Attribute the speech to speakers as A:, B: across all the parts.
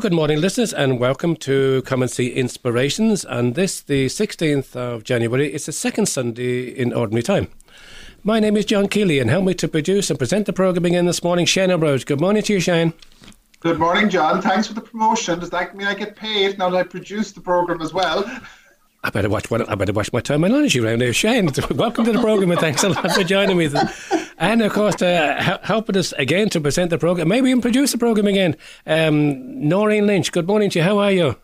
A: Good morning, listeners, and welcome to Come and See Inspirations. And this, the 16th of January, it's the second Sunday in Ordinary Time. My name is John Keeley, and help me to produce and present the programme again this morning, Shane O'Brien. Good morning to you, Shane.
B: Good morning, John. Thanks for the promotion. Does that mean I get paid now that I produce the programme as well?
A: I better watch. I better watch my terminology around here, Shane. Welcome to the program, and thanks a lot for joining me. And of course, uh, helping us again to present the program, maybe even produce the program again. Um, Noreen Lynch. Good morning to you. How are you?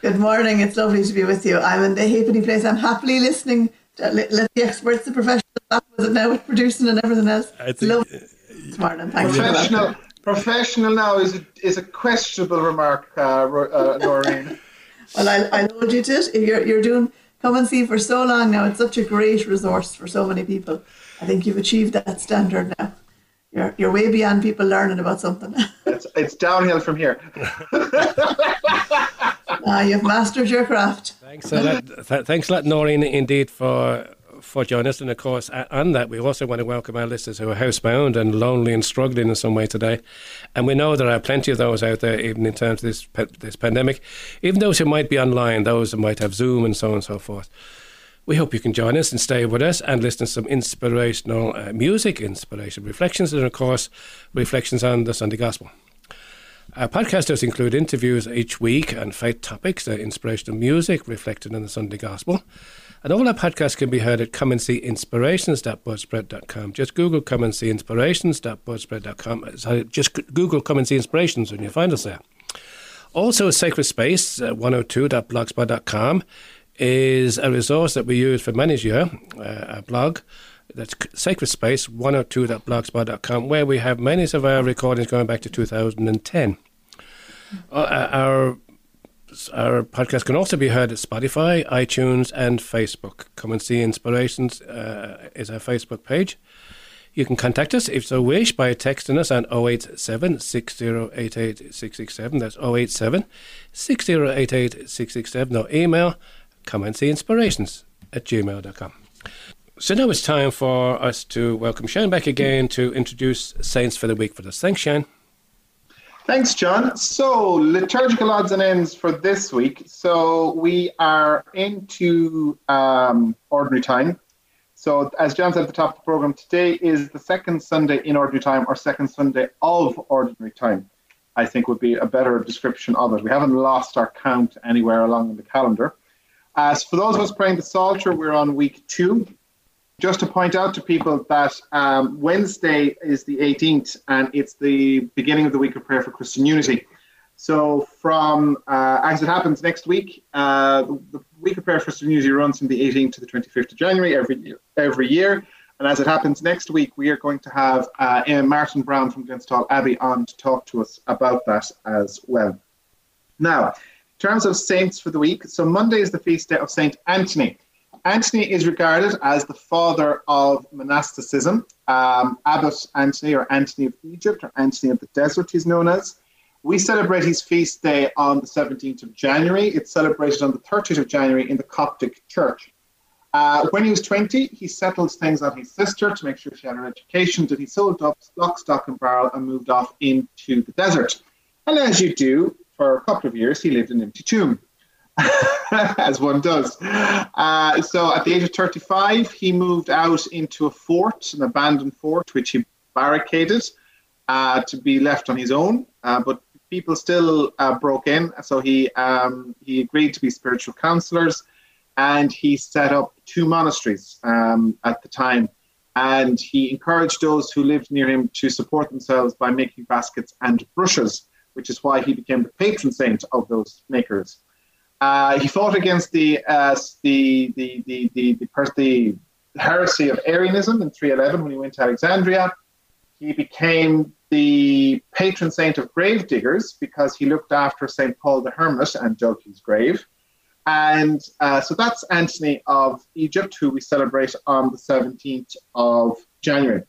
C: Good morning. It's lovely to be with you. I'm in the halfpenny place. I'm happily listening. To, let the experts, the professionals, that was it now with producing and everything else. It's lovely this morning. Thanks
B: professional, professional now is a, is a questionable remark, uh, uh, Noreen.
C: Well, I'll, I'll hold you to it. You're, you're doing come and see for so long now. It's such a great resource for so many people. I think you've achieved that standard now. You're, you're way beyond people learning about something.
B: it's, it's downhill from here.
C: ah, you've mastered your craft.
A: Thanks a lot, th- thanks a lot, Noreen, indeed, for for joining us. And of course, on that, we also want to welcome our listeners who are housebound and lonely and struggling in some way today. And we know there are plenty of those out there, even in terms of this this pandemic, even those who might be online, those who might have Zoom and so on and so forth. We hope you can join us and stay with us and listen to some inspirational uh, music, inspirational reflections, and of course, reflections on the Sunday Gospel. Our podcasters include interviews each week on faith topics, uh, inspirational music reflected in the Sunday Gospel. And all our podcasts can be heard at comeandseeinspirations.buzzsprout.com. Just Google Come and See Inspirations.buzzsprout.com. So just Google Come and See Inspirations and you'll find us there. Also, Sacred Space, uh, 102.blogspot.com, is a resource that we use for many years, uh, a blog that's Sacred Space 102.blogspot.com, where we have many of our recordings going back to 2010. Uh, our our podcast can also be heard at Spotify, iTunes, and Facebook. Come and see Inspirations uh, is our Facebook page. You can contact us if so wish by texting us on 087 6088 667. That's 087 6088 667. Or email come and see inspirations at gmail.com. So now it's time for us to welcome Shane back again to introduce Saints for the week for us. Thanks, Shane.
B: Thanks, John. So, liturgical odds and ends for this week. So, we are into um, ordinary time. So, as John said at the top of the program, today is the second Sunday in ordinary time or second Sunday of ordinary time. I think would be a better description of it. We haven't lost our count anywhere along the calendar. As for those of us praying the Psalter, we're on week two just to point out to people that um, Wednesday is the 18th and it's the beginning of the week of prayer for Christian unity. So, from uh, as it happens next week, uh, the week of prayer for Christian unity runs from the 18th to the 25th of January every year. Every year. And as it happens next week, we are going to have uh, Martin Brown from Glenstal Abbey on to talk to us about that as well. Now, in terms of saints for the week, so Monday is the feast day of Saint Anthony. Anthony is regarded as the father of monasticism. Um, Abbot Anthony, or Anthony of Egypt, or Anthony of the Desert, he's known as. We celebrate his feast day on the 17th of January. It's celebrated on the 30th of January in the Coptic Church. Uh, when he was 20, he settled things on his sister to make sure she had her education. Then he sold up lock, stock, and barrel and moved off into the desert. And as you do, for a couple of years, he lived in an empty tomb. as one does. Uh, so at the age of 35, he moved out into a fort, an abandoned fort, which he barricaded uh, to be left on his own. Uh, but people still uh, broke in, so he um, he agreed to be spiritual counselors, and he set up two monasteries um, at the time. And he encouraged those who lived near him to support themselves by making baskets and brushes, which is why he became the patron saint of those makers. Uh, he fought against the, uh, the, the, the, the, the, the, heresy of Arianism in 311 when he went to Alexandria. He became the patron saint of grave diggers because he looked after St. Paul the Hermit and dug his grave. And uh, so that's Anthony of Egypt, who we celebrate on the 17th of January.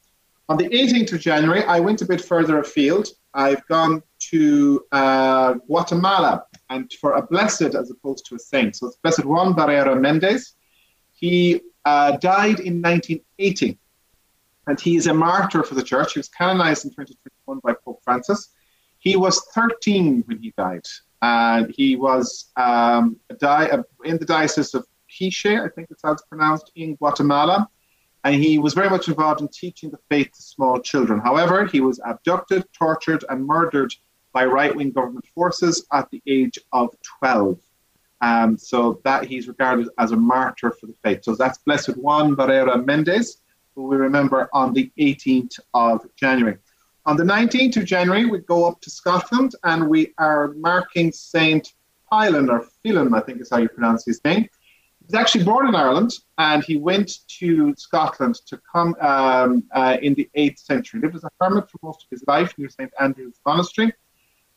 B: On the 18th of January, I went a bit further afield. I've gone to uh, Guatemala and for a blessed as opposed to a saint. So it's Blessed Juan Barrera Mendez. He uh, died in 1980 and he is a martyr for the church. He was canonized in 2021 by Pope Francis. He was 13 when he died, and he was um, di- uh, in the diocese of Quiche, I think it's how it's pronounced, in Guatemala. And he was very much involved in teaching the faith to small children. However, he was abducted, tortured, and murdered by right wing government forces at the age of 12. Um, so that he's regarded as a martyr for the faith. So that's Blessed Juan Barrera Mendez, who we remember on the 18th of January. On the 19th of January, we go up to Scotland and we are marking Saint Phelan, or Phelan, I think is how you pronounce his name. He was actually born in Ireland and he went to Scotland to come um, uh, in the 8th century. He lived as a hermit for most of his life near St. Andrew's Monastery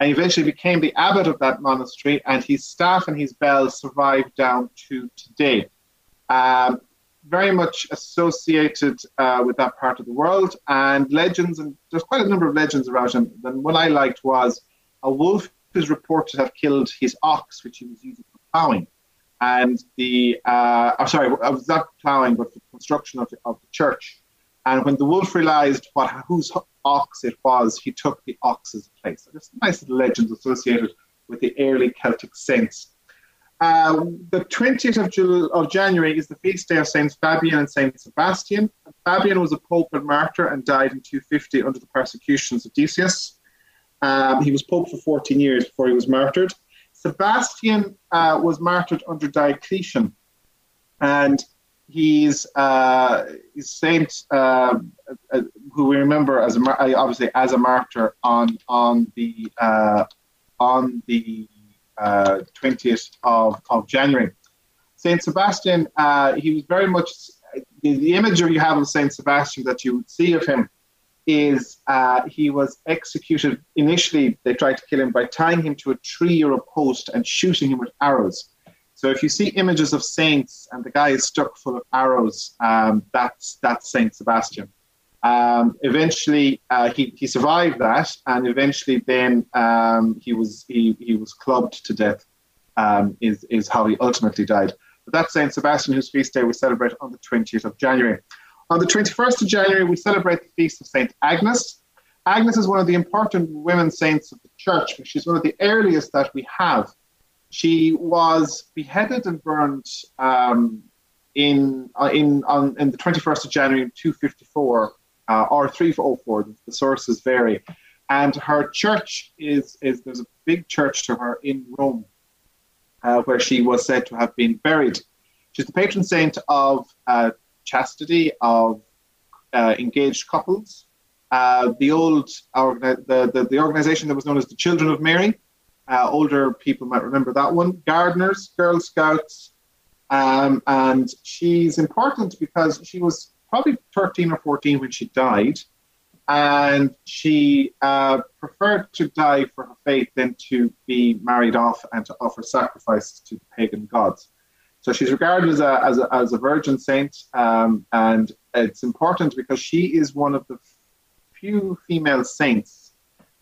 B: and eventually became the abbot of that monastery, and his staff and his bells survived down to today. Um, very much associated uh, with that part of the world, and legends, and there's quite a number of legends around him. The one I liked was a wolf is reported to have killed his ox, which he was using for plowing. And the, uh, oh, sorry, I was not plowing, but the construction of the, of the church. And when the wolf realized what whose ox it was, he took the ox's place. So there's nice little legends associated with the early Celtic saints. Uh, the 20th of, Jul- of, January is the feast day of Saints Fabian and Saint Sebastian. Fabian was a pope and martyr and died in 250 under the persecutions of Decius. Um, he was pope for 14 years before he was martyred. Sebastian uh, was martyred under Diocletian, and he's uh, Saint uh, uh, who we remember as a obviously as a martyr on on the uh, on the uh, twentieth of, of January. Saint Sebastian, uh, he was very much the, the image you have of Saint Sebastian that you would see of him is he was executed initially. They tried to kill him by tying him to a tree or a post and shooting him with arrows. So if you see images of saints and the guy is stuck full of arrows, um, that's that's Saint Sebastian. Um, eventually, uh, he, he survived that, and eventually, then um, he was he, he was clubbed to death. Um, is is how he ultimately died. But that's Saint Sebastian, whose feast day we celebrate on the 20th of January. On the 21st of January, we celebrate the feast of Saint Agnes. Agnes is one of the important women saints of the church. But she's one of the earliest that we have. She was beheaded and burned um, in uh, in on in the 21st of January 254 uh, or 304. The sources vary, and her church is is there's a big church to her in Rome, uh, where she was said to have been buried. She's the patron saint of uh, chastity of uh, engaged couples. Uh, the old the, the the organization that was known as the Children of Mary uh, older people might remember that one. Gardeners, Girl Scouts. Um, and she's important because she was probably 13 or 14 when she died. And she uh, preferred to die for her faith than to be married off and to offer sacrifices to the pagan gods. So she's regarded as a, as a, as a virgin saint. Um, and it's important because she is one of the few female saints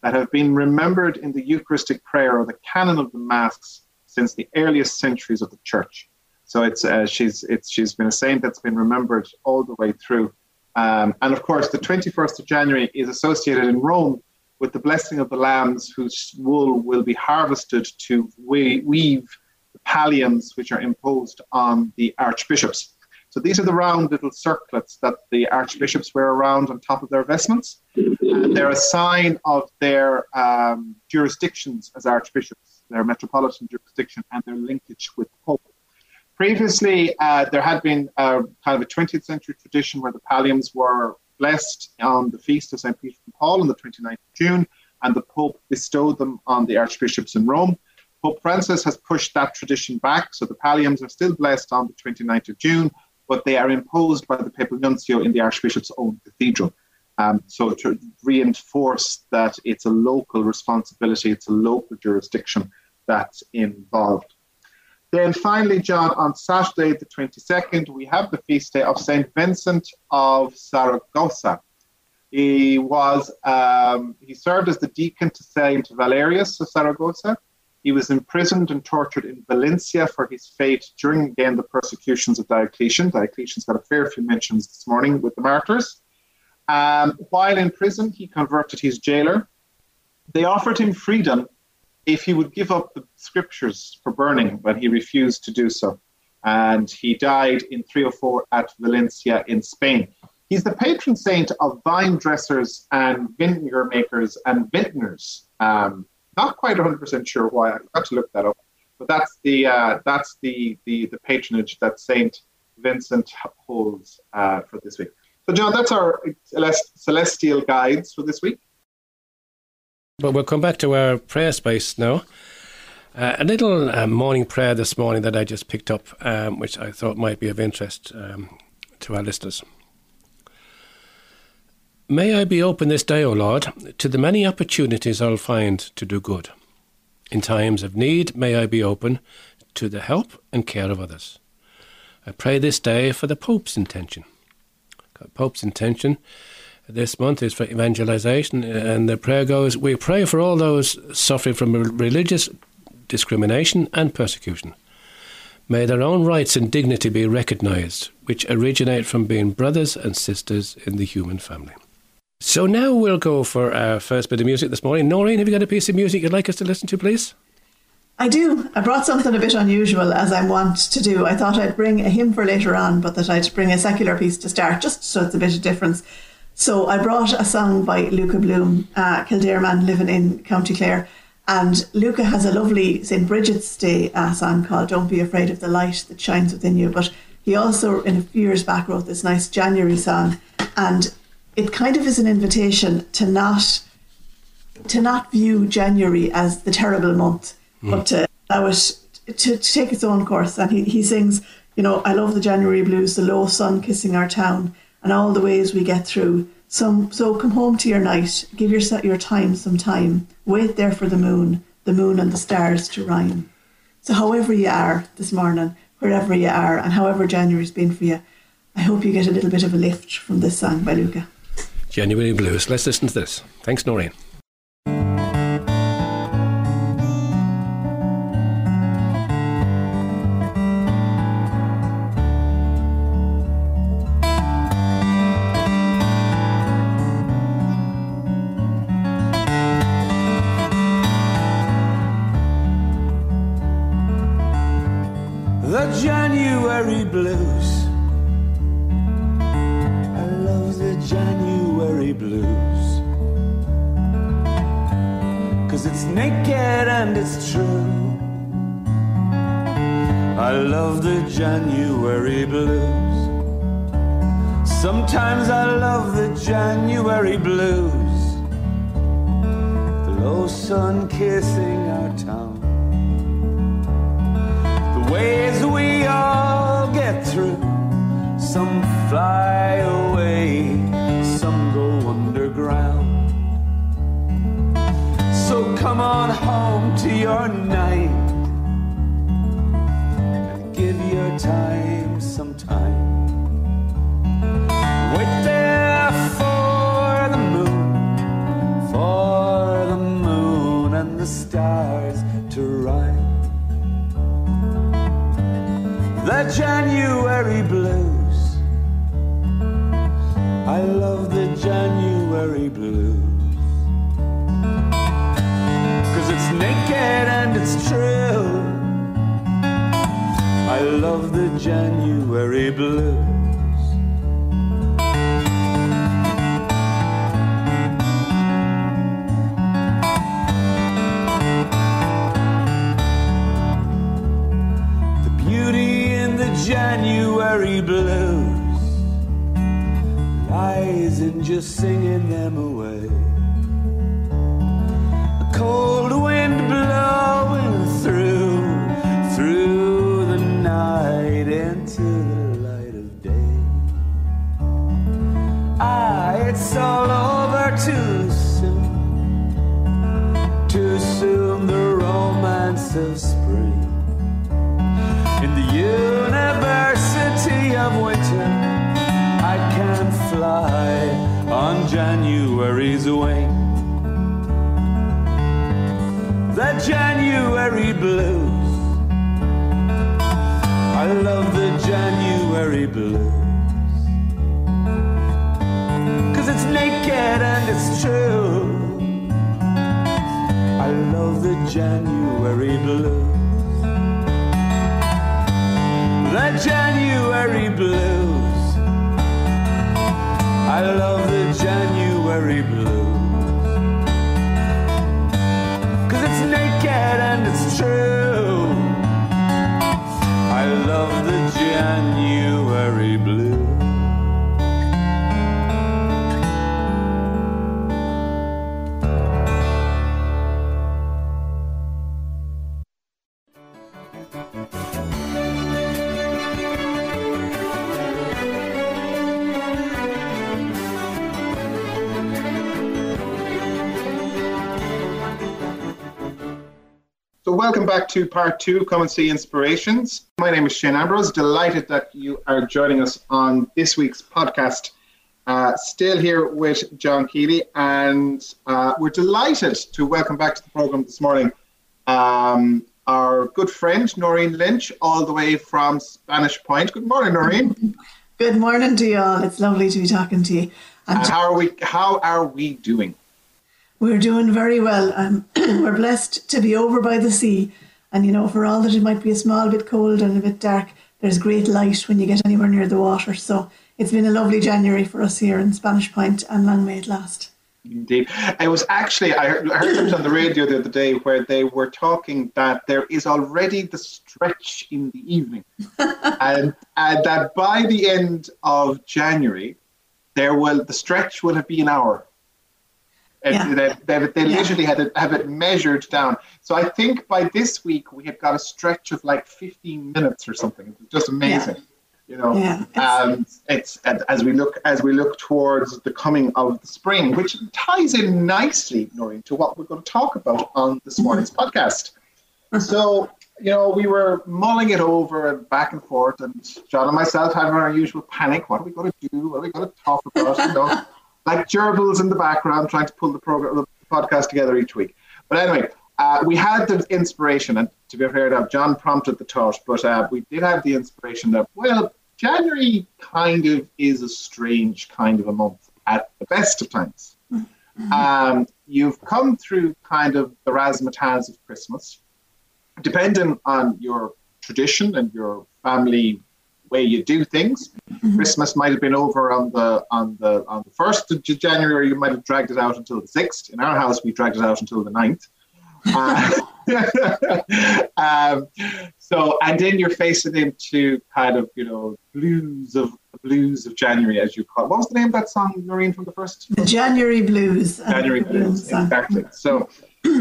B: that have been remembered in the Eucharistic prayer or the canon of the Mass since the earliest centuries of the Church. So it's uh, she's it's she's been a saint that's been remembered all the way through. Um, and of course, the 21st of January is associated in Rome with the blessing of the lambs whose wool will be harvested to weave the palliums which are imposed on the archbishops. So these are the round little circlets that the archbishops wear around on top of their vestments. And they're a sign of their um, jurisdictions as archbishops, their metropolitan jurisdiction, and their linkage with the Pope. Previously, uh, there had been a, kind of a 20th century tradition where the palliums were blessed on the feast of St. Peter and Paul on the 29th of June, and the Pope bestowed them on the archbishops in Rome. Pope Francis has pushed that tradition back, so the palliums are still blessed on the 29th of June, but they are imposed by the papal nuncio in the archbishop's own cathedral. Um, so to reinforce that it's a local responsibility, it's a local jurisdiction that's involved. Then finally, John, on Saturday the 22nd, we have the feast day of St. Vincent of Saragossa. He was um, he served as the deacon to Saint Valerius of Saragossa. He was imprisoned and tortured in Valencia for his faith during, again, the persecutions of Diocletian. Diocletian's got a fair few mentions this morning with the martyrs. Um, while in prison, he converted his jailer. they offered him freedom if he would give up the scriptures for burning, but he refused to do so. And he died in 304 at Valencia in Spain. He's the patron saint of vine dressers and vinegar makers and vintners. Um, not quite 100% sure why. I've got to look that up. But that's the uh, that's the, the the patronage that Saint Vincent holds uh, for this week. So, John, that's our celestial guides for this week.
D: But we'll come back to our prayer space now. Uh, a little uh, morning prayer this morning that I just picked up, um, which I thought might be of interest um, to our listeners. May I be open this day, O Lord, to the many opportunities I'll find to do good. In times of need, may I be open to the help and care of others. I pray this day for the Pope's intention. Pope's intention this month is for evangelization, and the prayer goes We pray for all those suffering from religious discrimination and persecution. May their own rights and dignity be recognized, which originate from being brothers and sisters in the human family. So now we'll go for our first bit of music this morning. Noreen, have you got a piece of music you'd like us to listen to, please?
C: I do. I brought something a bit unusual, as I want to do. I thought I'd bring a hymn for later on, but that I'd bring a secular piece to start, just so it's a bit of difference. So I brought a song by Luka Bloom, uh, Kildare man living in County Clare. And Luka has a lovely St. Bridget's Day uh, song called Don't Be Afraid of the Light That Shines Within You. But he also, in a few years back, wrote this nice January song. And it kind of is an invitation to not to not view January as the terrible month, mm. but to allow it to, to take its own course. And he, he sings, you know, I love the January blues, the low sun kissing our town, and all the ways we get through. Some, so come home to your night, give your, your time some time, wait there for the moon, the moon and the stars to rhyme. So, however you are this morning, wherever you are, and however January's been for you, I hope you get a little bit of a lift from this song by Luka.
D: January Blues. Let's listen to this. Thanks, Noreen.
E: Over
B: welcome back to part two, Come and See Inspirations. My name is Shane Ambrose. Delighted that you are joining us on this week's podcast. Uh, still here with John Keeley, and uh, we're delighted to welcome back to the program this morning um, our good friend Noreen Lynch, all the way from Spanish Point. Good morning, Noreen.
C: Good morning to you all. It's lovely to be talking to you. And
B: Uh, how are we? How are we doing?
C: We're doing very well. Um, we're blessed to be over by the sea. And, you know, for all that it might be a small bit cold and a bit dark, there's great light when you get anywhere near the water. So it's been a lovely January for us here in Spanish Point and long may it last.
B: Indeed. I was actually, I heard, I heard it on the radio the other day where they were talking that there is already the stretch in the evening. and, and that by the end of January, there will, the stretch will have been an hour. And
C: Yeah.
B: They, they, they
C: Yeah.
B: literally had it, have it measured down. So I think by this week we have got a stretch of like 15 minutes or something. It's just amazing. You know,
C: Yeah, it's-
B: um, it's as we look as we look towards the coming of the spring, which ties in nicely, Noreen, to what we're going to talk about on this morning's podcast. So, you know, we were mulling it over and back and forth, and John and myself having our usual panic. What are we going to do? What are we going to talk about? You know, like gerbils in the background trying to pull the program, the podcast together each week. But anyway, uh, we had the inspiration, and to be fair enough, John prompted the thought, but uh, we did have the inspiration that, well, January kind of is a strange kind of a month at the best of times. Um, you've come through kind of the razzmatazz of Christmas. Depending on your tradition and your family way you do things, mm-hmm. Christmas might have been over on the on the on the first of January. You might have dragged it out until the sixth. In our house, we dragged it out until the 9th. Uh, um, so, and then you're facing into kind of you know blues of blues of January, as you call. it. What was the name of that song, Noreen, from the first?
C: The January Blues.
B: January
C: the
B: blues, exactly. So,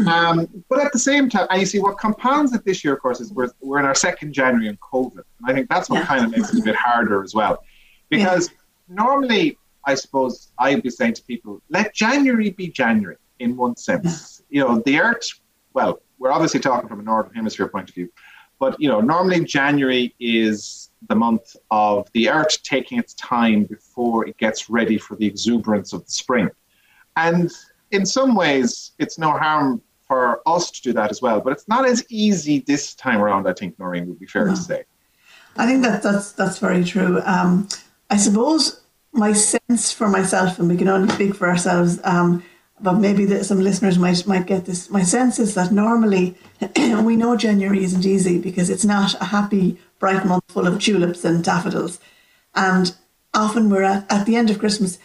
B: um, but at the same time, and you see what compounds it this year, of course, is we're, we're in our second January in COVID. And I think that's what
C: Yeah.
B: kind of makes it a bit harder as well. Because normally, I suppose I'd be saying to people, let January be January in one sense. You know, the earth, well, we're obviously talking from a Northern Hemisphere point of view, but, you know, normally January is the month of the earth taking its time before it gets ready for the exuberance of the spring. And in some ways, it's no harm for us to do that as well. But it's not as easy this time around, I think, Noreen, would be fair
C: No.
B: to say.
C: I think that that's that's very true. Um, I suppose my sense for myself, and we can only speak for ourselves, um, but maybe some listeners might might get this. My sense is that normally we know January isn't easy because it's not a happy, bright month full of tulips and daffodils, and often we're at, at the end of Christmas.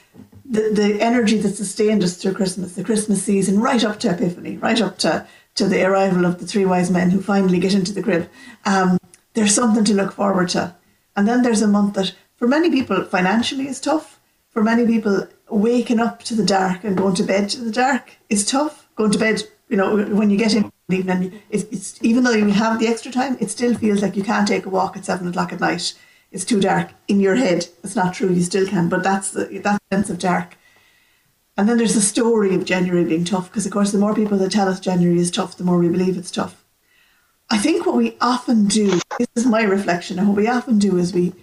C: The, the energy that sustained us through Christmas, the Christmas season, right up to Epiphany, right up to, to the arrival of the three wise men who finally get into the crib. Um, there's something to look forward to. And then there's a month that, for many people, financially is tough. For many people, waking up to the dark and going to bed to the dark is tough. Going to bed, you know, when you get in the evening, it's, it's even though you have the extra time, it still feels like you can't take a walk at seven o'clock at night. It's too dark in your head. It's not true. You still can, but that's the that sense of dark. And then there's the story of January being tough, because of course, the more people that tell us January is tough, the more we believe it's tough. I think what we often do, this is my reflection, and what we often do is we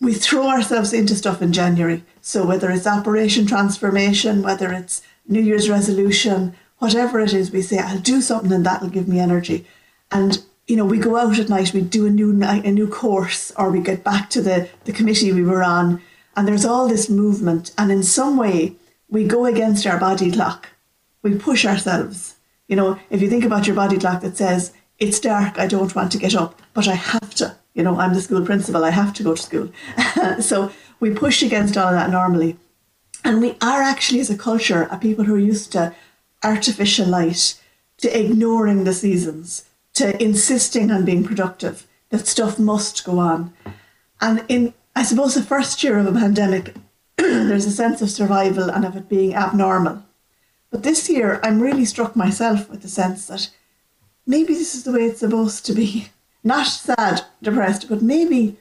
C: we throw ourselves into stuff in January. So whether it's Operation Transformation, whether it's New Year's resolution, whatever it is, we say, I'll do something and that'll give me energy. And you know, we go out at night, we do a new night, a new course, or we get back to the, the committee we were on, and there's all this movement, and in some way we go against our body clock. We push ourselves You know, if you think about your body clock that says, it's dark, I don't want to get up, but I have to. You know, I'm the school principal, I have to go to school. so we push against all of that normally. And we are actually, as a culture, a people who are used to artificial light, to ignoring the seasons, to insisting on being productive, that stuff must go on. And in, I suppose, the first year of a pandemic, there's a sense of survival and of it being abnormal. But this year, I'm really struck myself with the sense that maybe this is the way it's supposed to be. Not sad, depressed, but maybe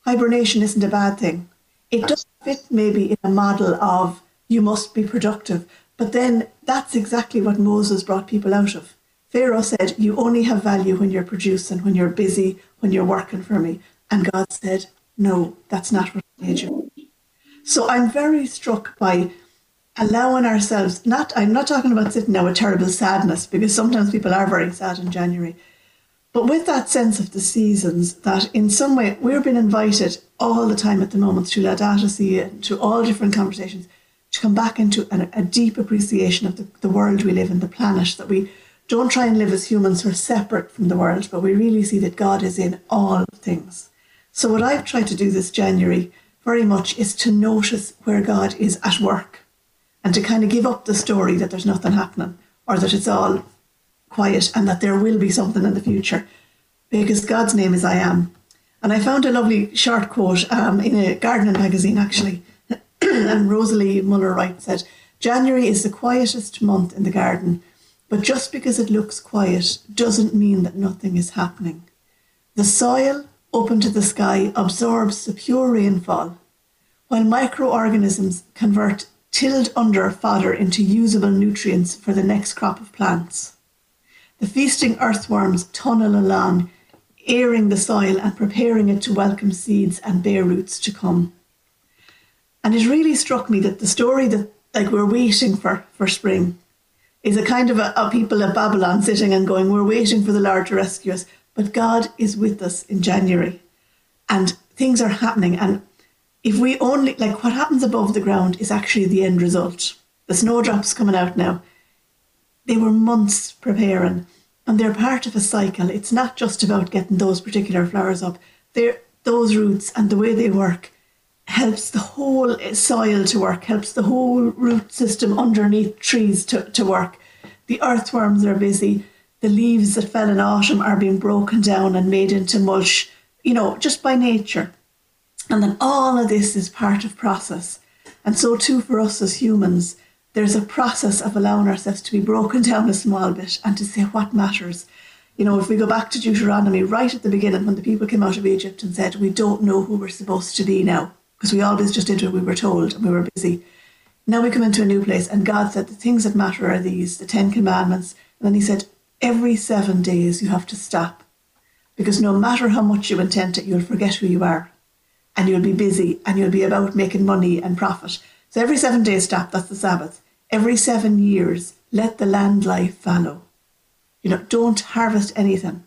C: hibernation isn't a bad thing. It does fit maybe in a model of you must be productive, but then that's exactly what Moses brought people out of. Pharaoh said, You only have value when you're producing, when you're busy, when you're working for me. And God said, No, that's not what I made you. So I'm very struck by allowing ourselves not I'm not talking about sitting now with terrible sadness because sometimes people are very sad in January. But with that sense of the seasons, that in some way we're being invited all the time at the moment through Si and to all different conversations to come back into an, a deep appreciation of the, the world we live in, the planet, that we don't try and live as humans who are separate from the world, but we really see that God is in all things. So what I've tried to do this January very much is to notice where God is at work and to kind of give up the story that there's nothing happening or that it's all quiet and that there will be something in the future because God's name is I am. And I found a lovely short quote um, in a gardening magazine actually. and Rosalie Muller Wright said, January is the quietest month in the garden, but just because it looks quiet doesn't mean that nothing is happening. The soil, open to the sky, absorbs the pure rainfall, while microorganisms convert tilled under fodder into usable nutrients for the next crop of plants. The feasting earthworms tunnel along, airing the soil and preparing it to welcome seeds and bare roots to come. And it really struck me that the story that like we're waiting for for spring is a kind of a, a people of Babylon sitting and going, we're waiting for the Lord to rescue us. But God is with us in January and things are happening. And if we only like what happens above the ground is actually the end result. The snowdrops coming out now. They were months preparing, and they're part of a cycle. It's not just about getting those particular flowers up. They're those roots and the way they work helps the whole soil to work, helps the whole root system underneath trees to, to work. The earthworms are busy. The leaves that fell in autumn are being broken down and made into mulch, you know, just by nature. And then all of this is part of process. And so too for us as humans, there's a process of allowing ourselves to be broken down a small bit and to say what matters. You know, if we go back to Deuteronomy right at the beginning when the people came out of Egypt and said, We don't know who we're supposed to be now, because we always just did what we were told and we were busy. Now we come into a new place and God said, The things that matter are these, the Ten Commandments. And then He said, Every seven days you have to stop because no matter how much you intend it, you'll forget who you are and you'll be busy and you'll be about making money and profit. So every seven days stop, that's the Sabbath. Every seven years, let the land lie fallow. You know, don't harvest anything.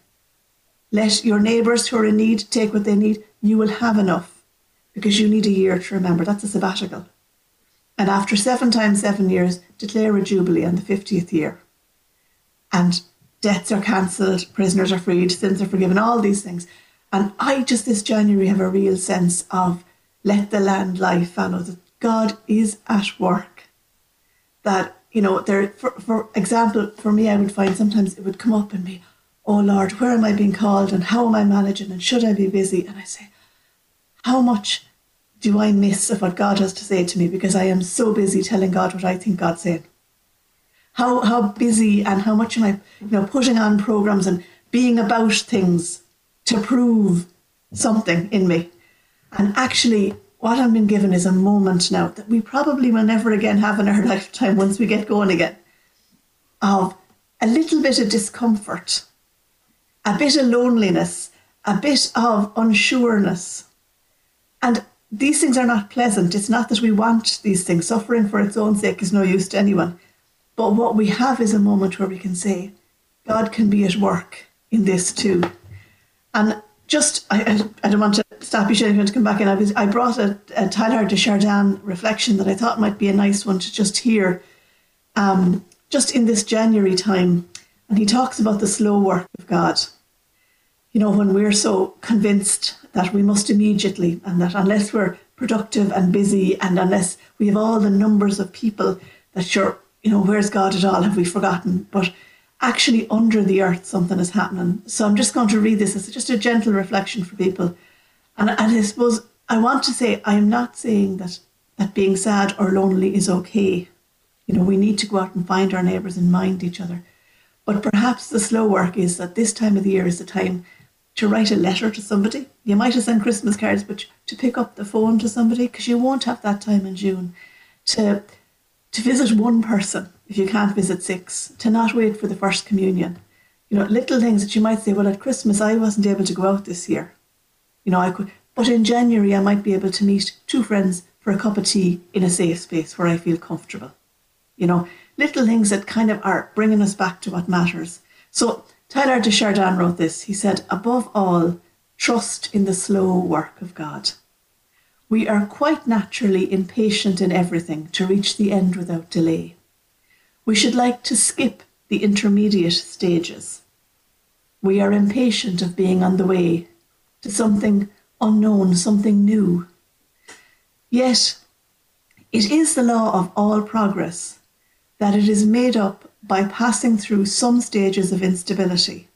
C: Let your neighbours who are in need take what they need. You will have enough because you need a year to remember. That's a sabbatical. And after seven times seven years, declare a jubilee on the 50th year. And debts are cancelled, prisoners are freed, sins are forgiven, all these things. And I just this January have a real sense of let the land lie fallow, that God is at work. That, you know, there for, for example, for me I would find sometimes it would come up and be, oh Lord, where am I being called and how am I managing and should I be busy? And I say, how much do I miss of what God has to say to me because I am so busy telling God what I think God's saying? How how busy and how much am I, you know, putting on programs and being about things to prove something in me. And actually, what I'm being given is a moment now that we probably will never again have in our lifetime once we get going again of a little bit of discomfort, a bit of loneliness, a bit of unsureness. And these things are not pleasant. It's not that we want these things. Suffering for its own sake is no use to anyone. But what we have is a moment where we can say, God can be at work in this too. And just, I, I, I don't want to stop you, Shane, You want to come back in. I, was, I brought a, a Teilhard de Chardin reflection that I thought might be a nice one to just hear um, just in this January time, and he talks about the slow work of God. You know, when we're so convinced that we must immediately, and that unless we're productive and busy, and unless we have all the numbers of people that sure, you know, where's God at all? Have we forgotten? But actually, under the earth, something is happening. So I'm just going to read this as just a gentle reflection for people. And, and I suppose I want to say I am not saying that that being sad or lonely is okay. You know, we need to go out and find our neighbours and mind each other. But perhaps the slow work is that this time of the year is the time to write a letter to somebody. You might have sent Christmas cards, but to pick up the phone to somebody because you won't have that time in June. To to visit one person if you can't visit six. To not wait for the first communion. You know, little things that you might say. Well, at Christmas I wasn't able to go out this year. You know, I could, but in January I might be able to meet two friends for a cup of tea in a safe space where I feel comfortable. You know, little things that kind of are bringing us back to what matters. So Teilhard de Chardin wrote this. He said, above all, trust in the slow work of God. We are quite naturally impatient in everything to reach the end without delay. We should like to skip the intermediate stages. We are impatient of being on the way to something unknown, something new. Yet, it is the law of all progress that it is made up by passing through some stages of instability.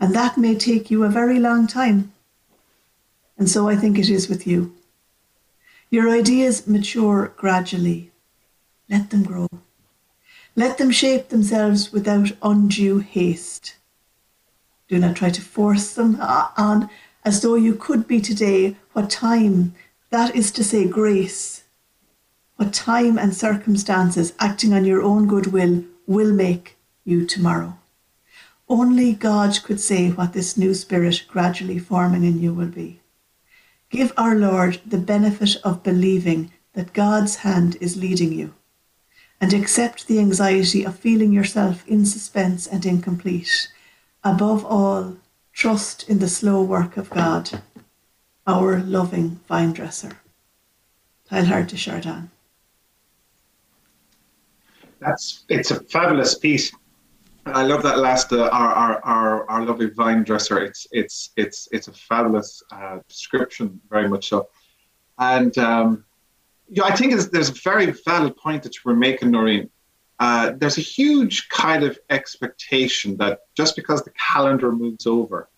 C: And that may take you a very long time. And so I think it is with you. Your ideas mature gradually. Let them grow. Let them shape themselves without undue haste. Do not try to force them uh, on as though you could be today what time, that is to say, grace, what time and circumstances acting on your own goodwill will make you tomorrow. Only God could say what this new spirit gradually forming in you will be. Give our Lord the benefit of believing that God's hand is leading you, and accept the anxiety of feeling yourself in suspense and incomplete. Above all, trust in the slow work of God, our loving vine dresser. Teilhard de Chardin.
B: That's it's a fabulous piece. I love that last uh, our, our our our lovely vine dresser. It's it's it's it's a fabulous uh, description, very much so. And um, yeah, I think there's a very valid point that you were making, Noreen. Uh, there's a huge kind of expectation that just because the calendar moves over,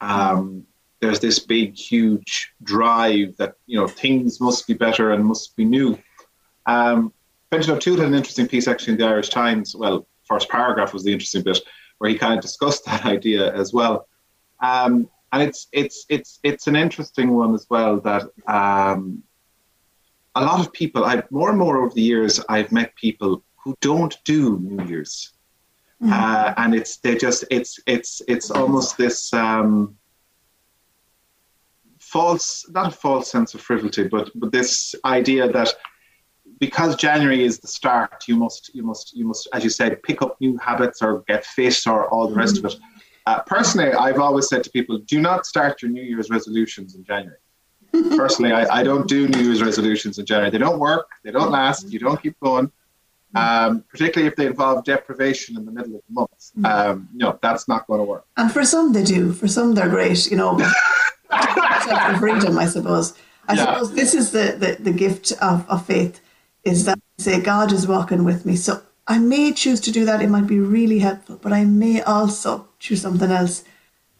B: um, there's this big, huge drive that you know things must be better and must be new. Um, Fintan O'Toole had an interesting piece actually in the Irish Times. Well, first paragraph was the interesting bit where he kind of discussed that idea as well. Um, and it's it's it's it's an interesting one as well that um, a lot of people I more and more over the years I've met people who don't do New Year's, mm-hmm. uh, and it's they just it's it's it's almost this um, false not a false sense of frivolity, but but this idea that because January is the start, you must you must you must, as you said, pick up new habits or get fit or all the rest mm-hmm. of it. Uh, personally, I've always said to people, do not start your New Year's resolutions in January. personally, I, I, don't do New Year's resolutions in January. They don't work. They don't last. You don't keep going. Um, particularly if they involve deprivation in the middle of the month. Mm-hmm. Um, know, that's not going to work.
C: And for some, they do. For some, they're great. You know, freedom, I suppose. I yeah. suppose this is the, the, the gift of, of faith is that say God is walking with me. So I may choose to do that. It might be really helpful, but I may also choose something else.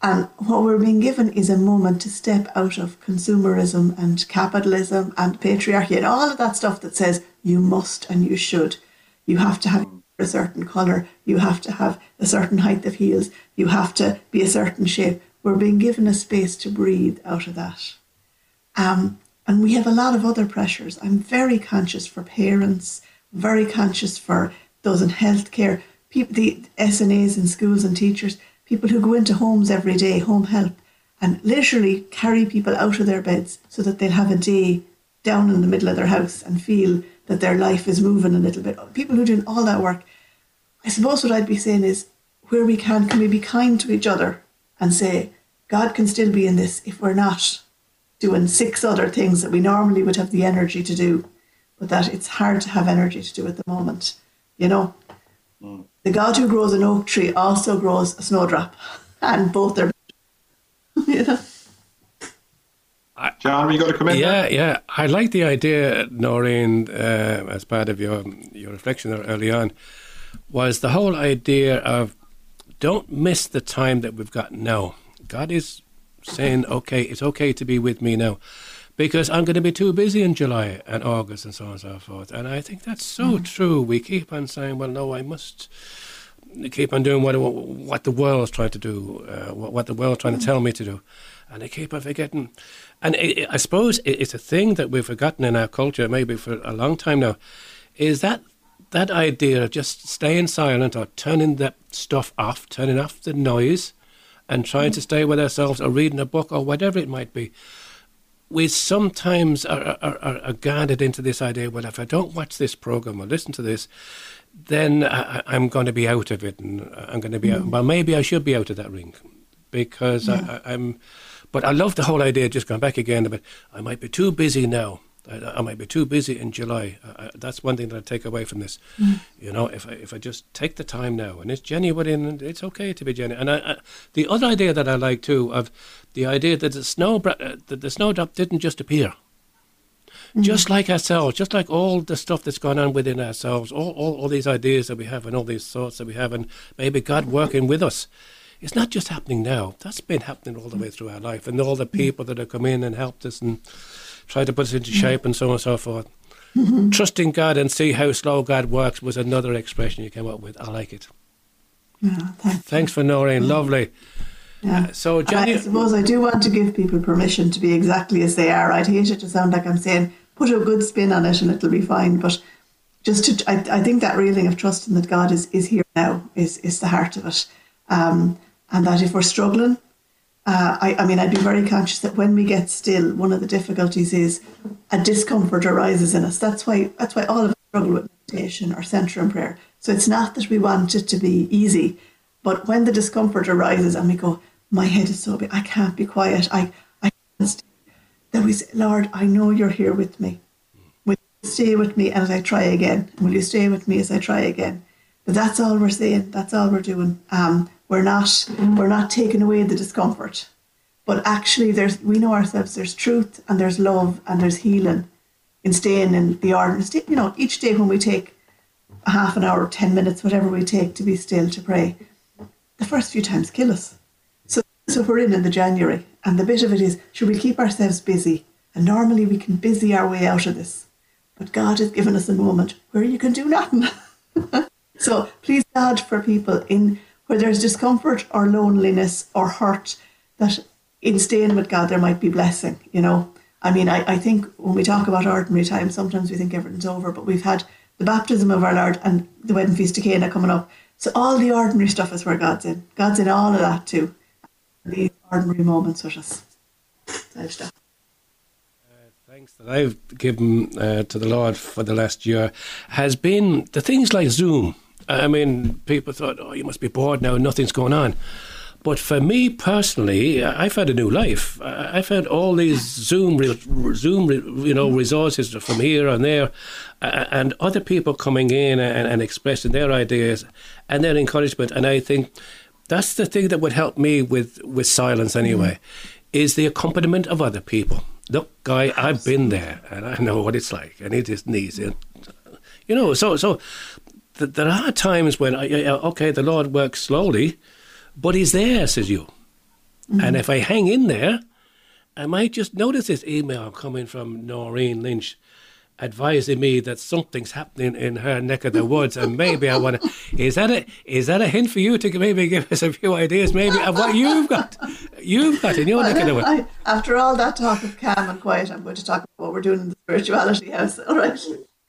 C: And what we're being given is a moment to step out of consumerism and capitalism and patriarchy and all of that stuff that says you must and you should. You have to have a certain colour. You have to have a certain height of heels. You have to be a certain shape. We're being given a space to breathe out of that. Um, and we have a lot of other pressures. I'm very conscious for parents, very conscious for those in healthcare, people, the SNAs in schools and teachers, people who go into homes every day, home help, and literally carry people out of their beds so that they'll have a day down in the middle of their house and feel that their life is moving a little bit. People who are doing all that work. I suppose what I'd be saying is, where we can, can we be kind to each other and say, God can still be in this if we're not doing six other things that we normally would have the energy to do, but that it's hard to have energy to do at the moment, you know. The God who grows an oak tree also grows a snowdrop, and both are. you know?
B: John, were you going to come in?
A: Yeah,
B: there?
A: yeah. I like the idea, Noreen, uh, as part of your your reflection there early on, was the whole idea of don't miss the time that we've got now. God is saying, okay, it's okay to be with me now. Because I'm going to be too busy in July and August and so on and so forth. And I think that's so true. We keep on saying, well, no, I must keep on doing what what the world's trying to do, uh, what, what the world's trying to tell me to do, and I keep on forgetting. And it, it- I suppose it, it's a thing that we've forgotten in our culture, maybe for a long time now, is that that idea of just staying silent or turning that stuff off, turning off the noise, and trying to stay with ourselves or reading a book or whatever it might be. We sometimes are, are, are, are guarded into this idea. Well, if I don't watch this program or listen to this, then I, I'm going to be out of it, and I'm going to be out. Mm. Well, maybe I should be out of that ring because I, I, I'm. But I love the whole idea. Just going back again, but I might be too busy now. I, I might be too busy in July. I, that's one thing that I take away from this. Mm. You know, if I if I just take the time now, and it's genuine, and it's okay to be genuine. And I, I, the other idea that I like too of the idea that the snow uh, that the snowdrop didn't just appear mm. just like ourselves, just like all the stuff that's gone on within ourselves, all, all, all these ideas that we have and all these thoughts that we have, and maybe God working with us. It's not just happening now. That's been happening all the mm. way through our life, and all the people that have come in and helped us and tried to put us into shape and so on and so forth. Trusting God and see how slow God works was another expression you came up with. I like it.
C: Yeah, thanks.
A: Thanks for Noreen. Lovely.
C: Yeah.
A: So,
C: And
A: Jenny,
C: I suppose I do want to give people permission to be exactly as they are. I'd hate it to sound like I'm saying put a good spin on it and it'll be fine. But just to, I, I think that reeling of trusting that God is, is here now is, is the heart of it. Um, and that if we're struggling, uh, I, I mean, I'd be very conscious that when we get still, one of the difficulties is a discomfort arises in us. That's why that's why all of us struggle with meditation or centre and prayer. So it's not that we want it to be easy, but when the discomfort arises and we go, my head is so big, I can't be quiet. I, I can't stay. Then we say, Lord, I know you're here with me. Will you stay with me as I try again? Will you stay with me as I try again? But that's all we're saying. That's all we're doing. Um, we're not mm. we're not taking away the discomfort, but actually, there's we know ourselves. There's truth and there's love and there's healing in staying in the. Stay, you know, each day when we take a half an hour, ten minutes, whatever we take to be still to pray, the first few times kill us. So, so we're in in the January, and the bit of it is, should we keep ourselves busy? And normally we can busy our way out of this, but God has given us a moment where you can do nothing. so please God for people in where there's discomfort or loneliness or hurt, that in staying with God there might be blessing. You know, I mean, I, I think when we talk about ordinary times, sometimes we think everything's over, but we've had the baptism of our Lord and the wedding feast of Cana coming up. So all the ordinary stuff is where God's in. God's in all of that too. These ordinary moments with us. Stuff.
A: thanks that I've given uh, to the Lord for the last year has been the things like Zoom. I mean, people thought, oh, you must be bored now, nothing's going on. But for me personally, I've had a new life. I've had all these Zoom, Zoom, you know, resources from here and there, and other people coming in and, and expressing their ideas and their encouragement. And I think that's the thing that would help me with with silence anyway, mm. is the accompaniment of other people. Look, guy, I've been there and I know what it's like, and it isn't easy. You know, so so th- there are times when okay, the Lord works slowly, but He's there, says you. Mm-hmm. And if I hang in there, I might just notice this email coming from Noreen Lynch advising me that something's happening in her neck of the woods, and maybe I want to. Is that a is that a hint for you to maybe give us a few ideas, maybe of what you've got, you've got in your neck of the woods?
C: I, after all that talk of calm and quiet, I'm going to talk about what we're doing in the spirituality house. All right.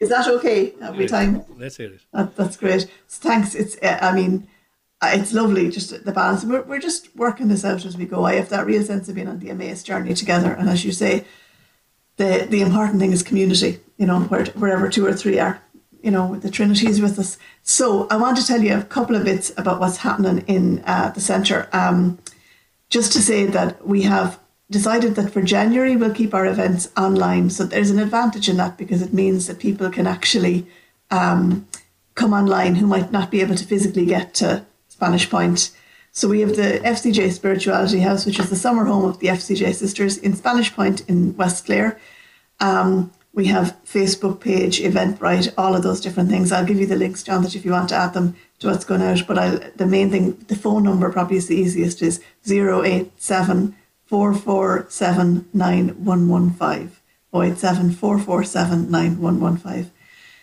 C: Is that okay? every time?
A: Let's hear it.
C: That, that's great. So thanks. It's, uh, I mean, uh, it's lovely, just the balance. We're, we're just working this out as we go. I have that real sense of being on the Emmaus journey together. And as you say, the, the important thing is community, you know, where, wherever two or three are, you know, the Trinity is with us. So I want to tell you a couple of bits about what's happening in uh, the centre. Um, just to say that we have decided that for January we'll keep our events online. So there's an advantage in that because it means that people can actually um, come online who might not be able to physically get to Spanish Point. So we have the FCJ Spirituality House, which is the summer home of the FCJ sisters in Spanish Point in West Clare. Um, we have Facebook page, Eventbrite, all of those different things. I'll give you the links, John, that if you want to add them to what's going out. But I'll, the main thing, the phone number probably is the easiest, is 087 447 9115. 087 447 9115.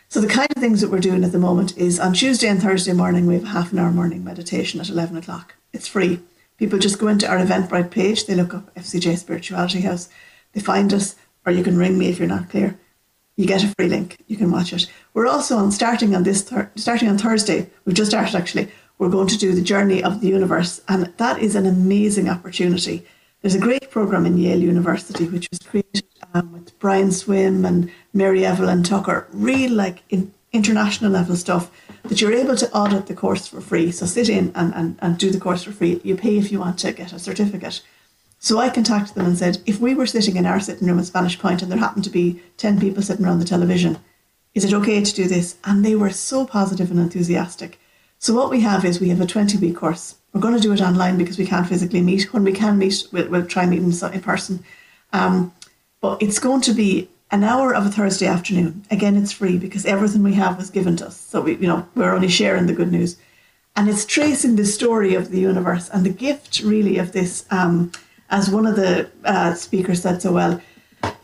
C: So the kind of things that we're doing at the moment is on Tuesday and Thursday morning, we have a half an hour morning meditation at 11 o'clock. It's free. People just go into our Eventbrite page, they look up FCJ Spirituality House, they find us, or you can ring me if you're not clear. You get a free link. You can watch it. We're also on starting on this thir- starting on Thursday. We've just started actually. We're going to do the journey of the universe, and that is an amazing opportunity. There's a great program in Yale University which was created um, with Brian Swimme and Mary Evelyn Tucker. Real like in international level stuff that you're able to audit the course for free. So sit in and, and, and do the course for free. You pay if you want to get a certificate. So I contacted them and said, if we were sitting in our sitting room at Spanish Point and there happened to be 10 people sitting around the television, is it okay to do this? And they were so positive and enthusiastic. So what we have is we have a 20 week course. We're going to do it online because we can't physically meet. When we can meet, we'll, we'll try and meet in, in person. Um, but it's going to be an hour of a Thursday afternoon. Again, it's free because everything we have was given to us. So we, you know, we're only sharing the good news. And it's tracing the story of the universe and the gift really of this um, as one of the uh, speakers said so well,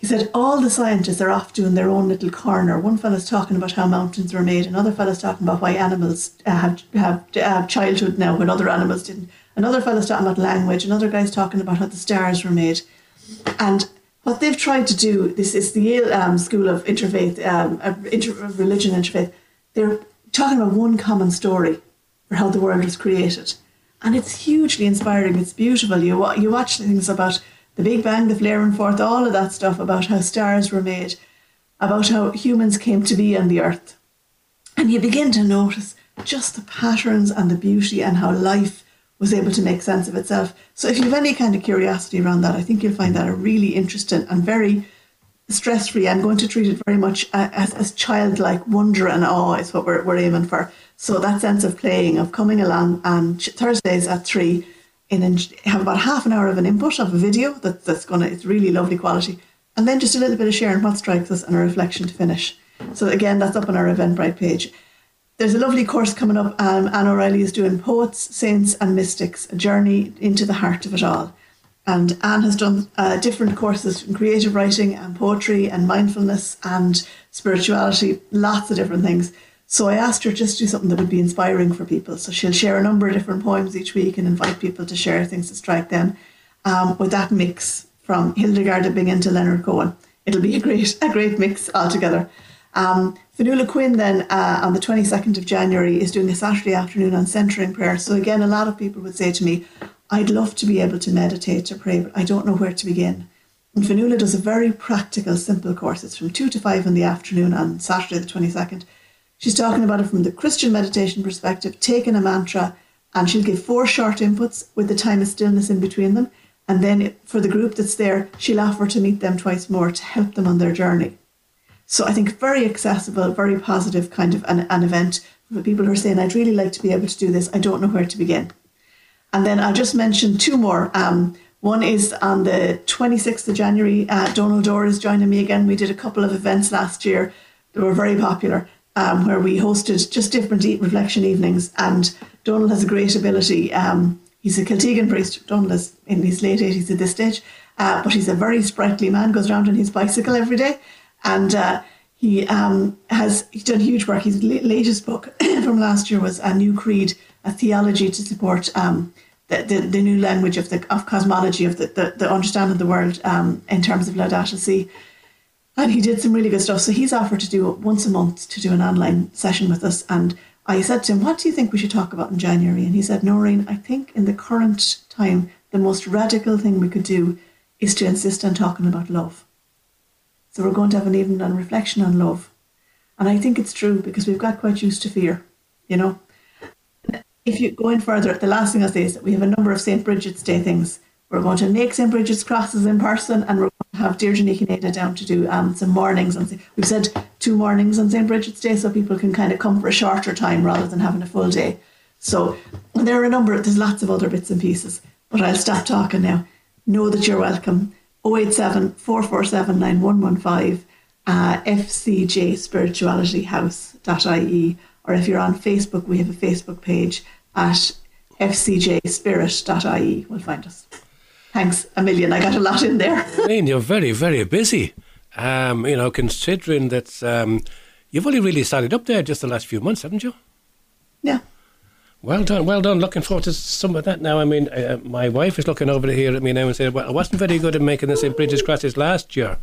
C: he said all the scientists are off doing their own little corner. One fellow's talking about how mountains were made, another fellow's talking about why animals uh, have, have have childhood now when other animals didn't. Another fellow's talking about language. Another guy's talking about how the stars were made. And what they've tried to do, this is the Yale um, School of Interfaith, um, inter- Religion Interfaith. They're talking about one common story for how the world was created and it's hugely inspiring. It's beautiful. You you watch things about the Big Bang, the flaring forth, all of that stuff about how stars were made, about how humans came to be on the earth, and you begin to notice just the patterns and the beauty and how life was able to make sense of itself. So if you have any kind of curiosity around that, I think you'll find that a really interesting and very stress free. I'm going to treat it very much uh, as, as childlike wonder and awe is what we're, we're aiming for. So that sense of playing, of coming along, and Thursdays at three, in have about half an hour of an input of a video that, that's gonna it's really lovely quality, and then just a little bit of sharing what strikes us and a reflection to finish. So again, that's up on our Eventbrite page. There's a lovely course coming up. Um, Anne O'Reilly is doing Poets, Saints, and Mystics: A Journey into the Heart of It All. And Anne has done uh, different courses in creative writing and poetry and mindfulness and spirituality, lots of different things. So I asked her just to do something that would be inspiring for people. So she'll share a number of different poems each week and invite people to share things that strike them um, with that mix from Hildegard of Bingen to Leonard Cohen. It'll be a great, a great mix altogether. Um, Fionnuala Quinn then uh, on the 22nd of January is doing a Saturday afternoon on centering prayer. So again, a lot of people would say to me, I'd love to be able to meditate, to pray, but I don't know where to begin. And Fionnuala does a very practical, simple course. It's from 2 to 5 in the afternoon on Saturday the 22nd. She's talking about it from the Christian meditation perspective, taking a mantra, and she'll give four short inputs with the time of stillness in between them. And then for the group that's there, she'll offer to meet them twice more to help them on their journey. So I think very accessible, very positive kind of an, an event for people who are saying, I'd really like to be able to do this. I don't know where to begin. And then I'll just mention two more. Um, one is on the 26th of January. Uh, Donald Dorr is joining me again. We did a couple of events last year. They were very popular um, where we hosted just different reflection evenings. And Donald has a great ability. Um, he's a Kiltegan priest. Donald is in his late 80s at this stage, uh, but he's a very sprightly man, goes around on his bicycle every day. And uh, he um, has he's done huge work. His latest book from last year was A New Creed, a theology to support um, the, the, the, new language of the of cosmology, of the, the, the understanding of the world um, in terms of Laudato Si'. And he did some really good stuff. So he's offered to do it once a month to do an online session with us. And I said to him, What do you think we should talk about in January? And he said, Noreen, I think in the current time, the most radical thing we could do is to insist on talking about love. So we're going to have an evening on reflection on love. And I think it's true because we've got quite used to fear, you know. If you go in further, the last thing I'll say is that we have a number of St. Bridget's Day things We're going to make St. Bridget's crosses in person and we're going to have Deirdre Nikineda down to do um, some mornings. On, we've said two mornings on St. Bridget's Day so people can kind of come for a shorter time rather than having a full day. So there are a number, there's lots of other bits and pieces, but I'll stop talking now. Know that you're welcome. 087 447 9115, uh, fcjspiritualityhouse.ie, or if you're on Facebook, we have a Facebook page at fcjspirit.ie. We'll find us. Thanks a million. I got a lot in there.
A: I mean, you're very, very busy. Um, you know, considering that um, you've only really started up there just the last few months, haven't you?
C: yeah.
A: Well done, well done. Looking forward to some of that now. I mean, uh, my wife is looking over here at me now and saying, "Well, I wasn't very good at making the St. Bridget's crosses last year.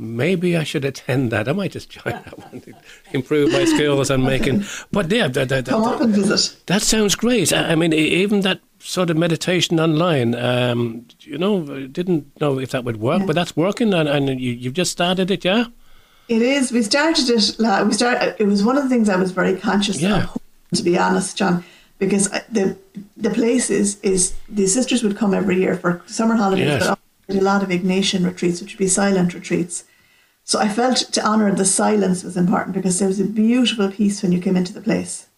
A: Maybe I should attend that. I might just join that one to improve my skills on making." But yeah, that, that,
C: Come
A: that,
C: up and visit.
A: that sounds great. I I mean, even that sort of meditation online. Um, you know, didn't know if that would work, but that's working, and, and you, you've just started it, yeah.
C: It is. We started it. la- We start. It was one of the things I was very conscious
A: Yeah.
C: of, to be honest, John, because the the place is is the sisters would come every year for summer holidays,
A: Yes.
C: but a lot of Ignatian retreats, which would be silent retreats. So I felt to honour the silence was important because there was a beautiful peace when you came into the place.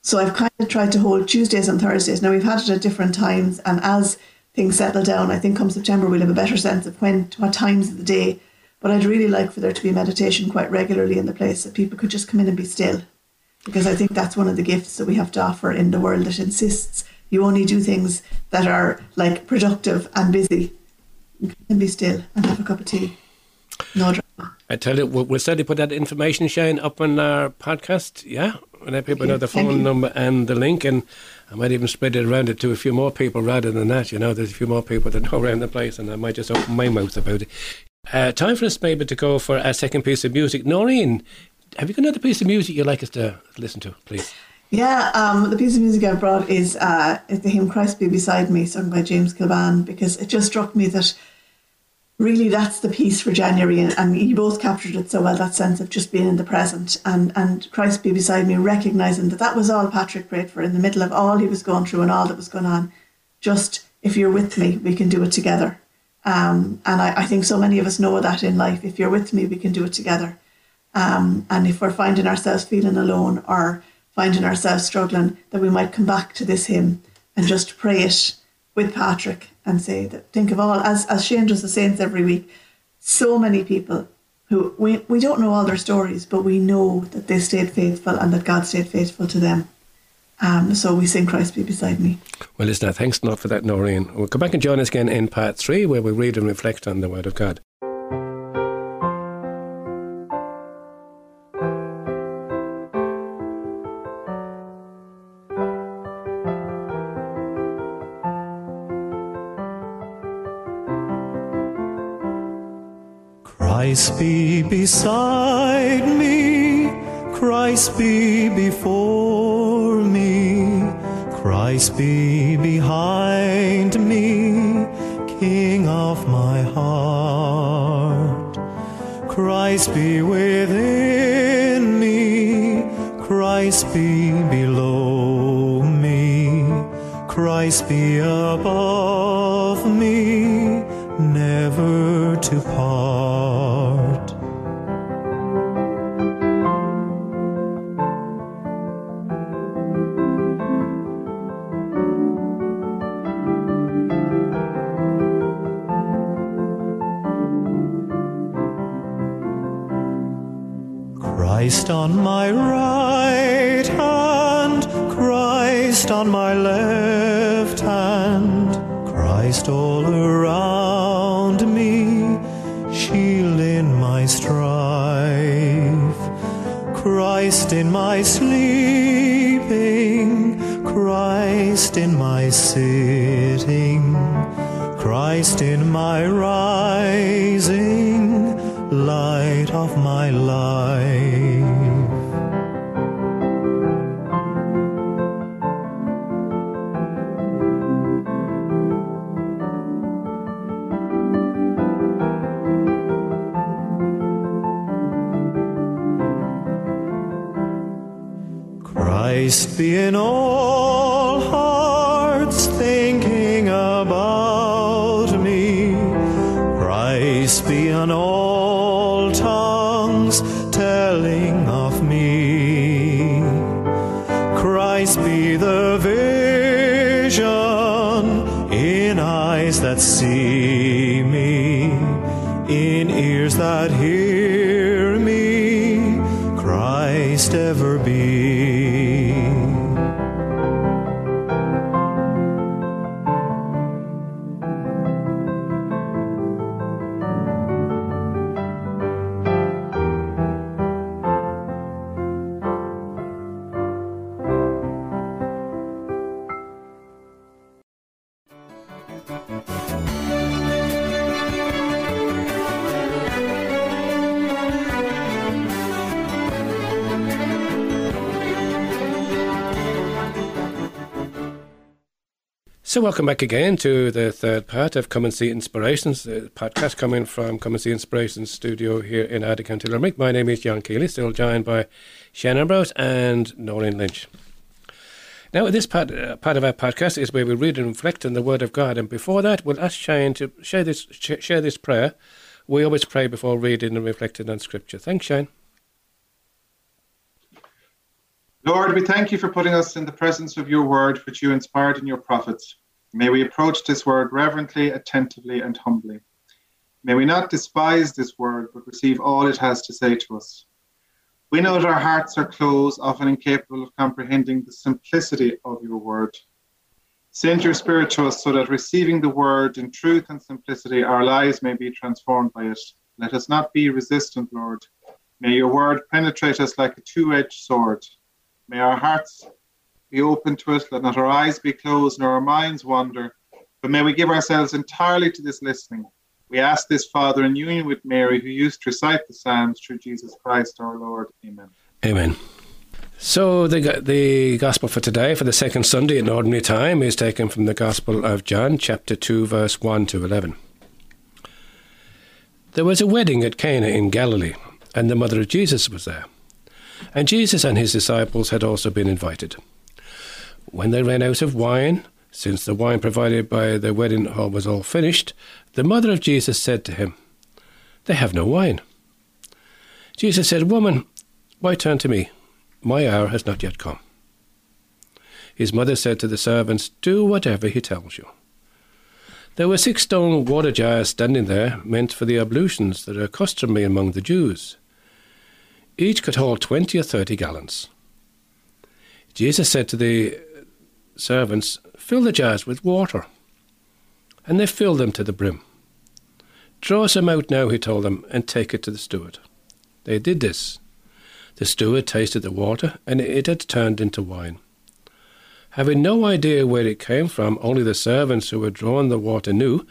C: So I've kind of tried to hold Tuesdays and Thursdays. Now we've had it at different times, and as things settle down, I think come September we'll have a better sense of when, what times of the day. But I'd really like for there to be meditation quite regularly in the place, so people could just come in and be still, because I think that's one of the gifts that we have to offer in the world that insists you only do things that are like productive and busy. You can be still and have a cup of tea. No drama.
A: I tell you, we'll, we'll certainly put that information, Shane, up on our podcast. Yeah, and let people know the phone number and the link, and I might even spread it around it to a few more people rather than that. You know, there's a few more people that know around the place, and I might just open my mouth about it. Uh, time for us maybe to go for a second piece of music. Noreen, have you got another piece of music you'd like us to listen to, please?
C: Yeah, um, the piece of music I've brought is, uh, is the hymn Christ Be Beside Me, sung by James Kilbane, because it just struck me that really that's the piece for January, and, and you both captured it so well, that sense of just being in the present and, and Christ Be Beside Me, recognising that that was all Patrick prayed for in the middle of all he was going through and all that was going on. Just, if you're with me, we can do it together. Um, and I, I think so many of us know that in life. If you're with me, we can do it together. Um, and if we're finding ourselves feeling alone or finding ourselves struggling, that we might come back to this hymn and just pray it with Patrick and say that think of all as as Shane does the saints every week. So many people who we we don't know all their stories, but we know that they stayed faithful and that God stayed faithful to them. Um, so we sing Christ be beside me.
A: Well, listen, thanks a lot for that, Noreen. We'll come back and join us again in part three, where we read and reflect on the Word of God.
F: Christ be beside me, Christ be before me, Christ be behind me, King of my heart. Christ be within me, Christ be below me, Christ be above me, never to part. Christ on my right hand, Christ on my left hand, Christ all around me, shield in my strife. Christ in my sleeping, Christ in my sitting, Christ in my rising, Christ be Christ, be in all
A: welcome back again to the third part of Come and See Inspirations, the podcast coming from Come and See Inspirations studio here in County Limerick. My name is John Keeley, still joined by Shannon Ambrose and Noreen Lynch. Now, this part, uh, part of our podcast is where we read and reflect on the Word of God. And before that, we'll ask Shane to share this, sh- share this prayer. We always pray before reading and reflecting on Scripture. Thanks, Shane.
B: Lord, we thank you for putting us in the presence of your word, which you inspired in your prophets. May we approach this word reverently, attentively, and humbly. May we not despise this word, but receive all it has to say to us. We know that our hearts are closed, often incapable of comprehending the simplicity of your word. Send your spirit to us so that receiving the word in truth and simplicity, our lives may be transformed by it. Let us not be resistant, Lord. May your word penetrate us like a two edged sword. May our hearts be open to it. Let not our eyes be closed nor our minds wander. But may we give ourselves entirely to this listening. We ask this, Father, in union with Mary, who used to recite the Psalms through Jesus Christ our Lord. Amen.
A: Amen. So the the gospel for today, for the second Sunday in ordinary time, is taken from the Gospel of John, chapter two, verse one to eleven. There was a wedding at Cana in Galilee, and the mother of Jesus was there. And Jesus and his disciples had also been invited. When they ran out of wine, since the wine provided by the wedding hall was all finished, the mother of Jesus said to him, They have no wine. Jesus said, Woman, why turn to me? My hour has not yet come. His mother said to the servants, Do whatever he tells you. There were six stone water jars standing there, meant for the ablutions that are customary among the Jews. Each could hold twenty or thirty gallons. Jesus said to the servants, Fill the jars with water. And they filled them to the brim. Draw some out now, he told them, and take it to the steward. They did this. The steward tasted the water, and it had turned into wine. Having no idea where it came from, only the servants who had drawn the water knew,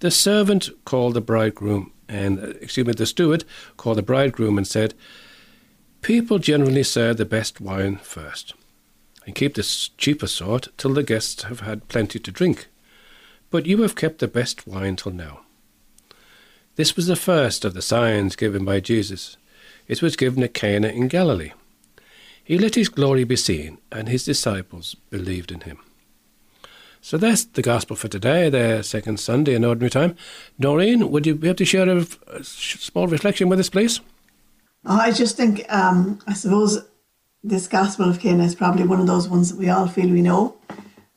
A: the servant called the bridegroom, and, excuse me, the steward called the bridegroom and said, People generally serve the best wine first, and keep the cheaper sort till the guests have had plenty to drink. But you have kept the best wine till now. This was the first of the signs given by Jesus. It was given at Cana in Galilee. He let his glory be seen, and his disciples believed in him. So that's the gospel for today, the second Sunday in ordinary time. Noreen, would you be able to share a, a small reflection with us, please?
C: I just think, um, I suppose this Gospel of Cana is probably one of those ones that we all feel we know.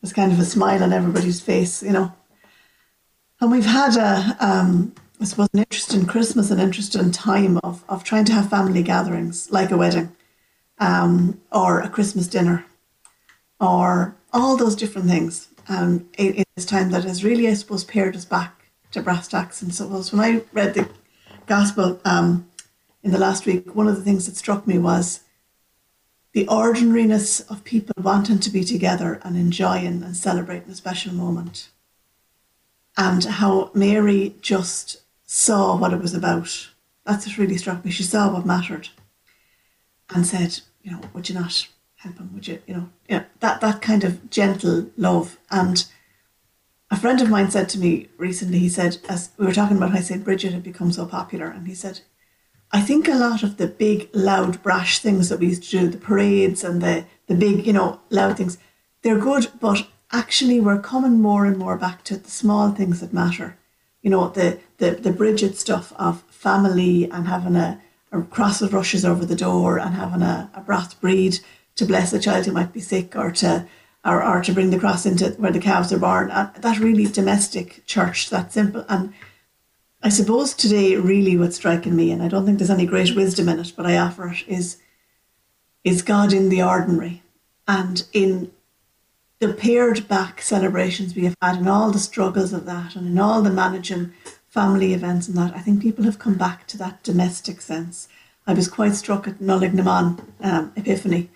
C: There's kind of a smile on everybody's face, you know. And we've had a, um, I suppose, an interesting Christmas, an interesting time of, of trying to have family gatherings, like a wedding, um, or a Christmas dinner, or all those different things. Um, in, in this time that has really, I suppose, pared us back to brass tacks. And so, was when I read the Gospel um, in the last week, one of the things that struck me was the ordinariness of people wanting to be together and enjoying and celebrating a special moment. And how Mary just saw what it was about. That's what really struck me. She saw what mattered and said, you know, would you not help him? Would you, you know, you know that, that kind of gentle love. And a friend of mine said to me recently, he said, as we were talking about how St. Bridget had become so popular, and he said, I think a lot of the big, loud, brash things that we used to do, the parades and the, the big, you know, loud things, they're good, but actually we're coming more and more back to the small things that matter. You know, the the, the Bridget stuff of family and having a, a cross of rushes over the door and having a, a Brat Bríde to bless a child who might be sick or to or, or to bring the cross into where the calves are born. And that really domestic church, that simple. And I suppose today really what's striking me, and I don't think there's any great wisdom in it, but I offer it, is is God in the ordinary and in the pared back celebrations we have had and all the struggles of that and in all the managing family events and that, I think people have come back to that domestic sense. I was quite struck at Nollaig na mBan um, Epiphany,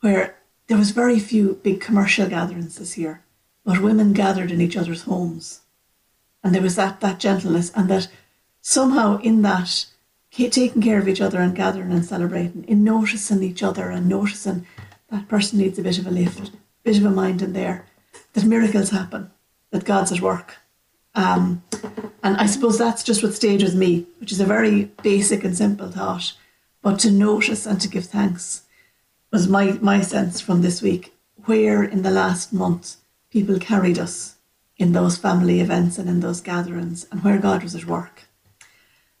C: where there was very few big commercial gatherings this year, but women gathered in each other's homes. And there was that, that gentleness and that somehow in that taking care of each other and gathering and celebrating, in noticing each other and noticing that person needs a bit of a lift, bit of a mind in there, that miracles happen, that God's at work. Um, and I suppose that's just what stayed with me, which is a very basic and simple thought. But to notice and to give thanks was my, my sense from this week, where in the last month people carried us in those family events and in those gatherings, and where God was at work.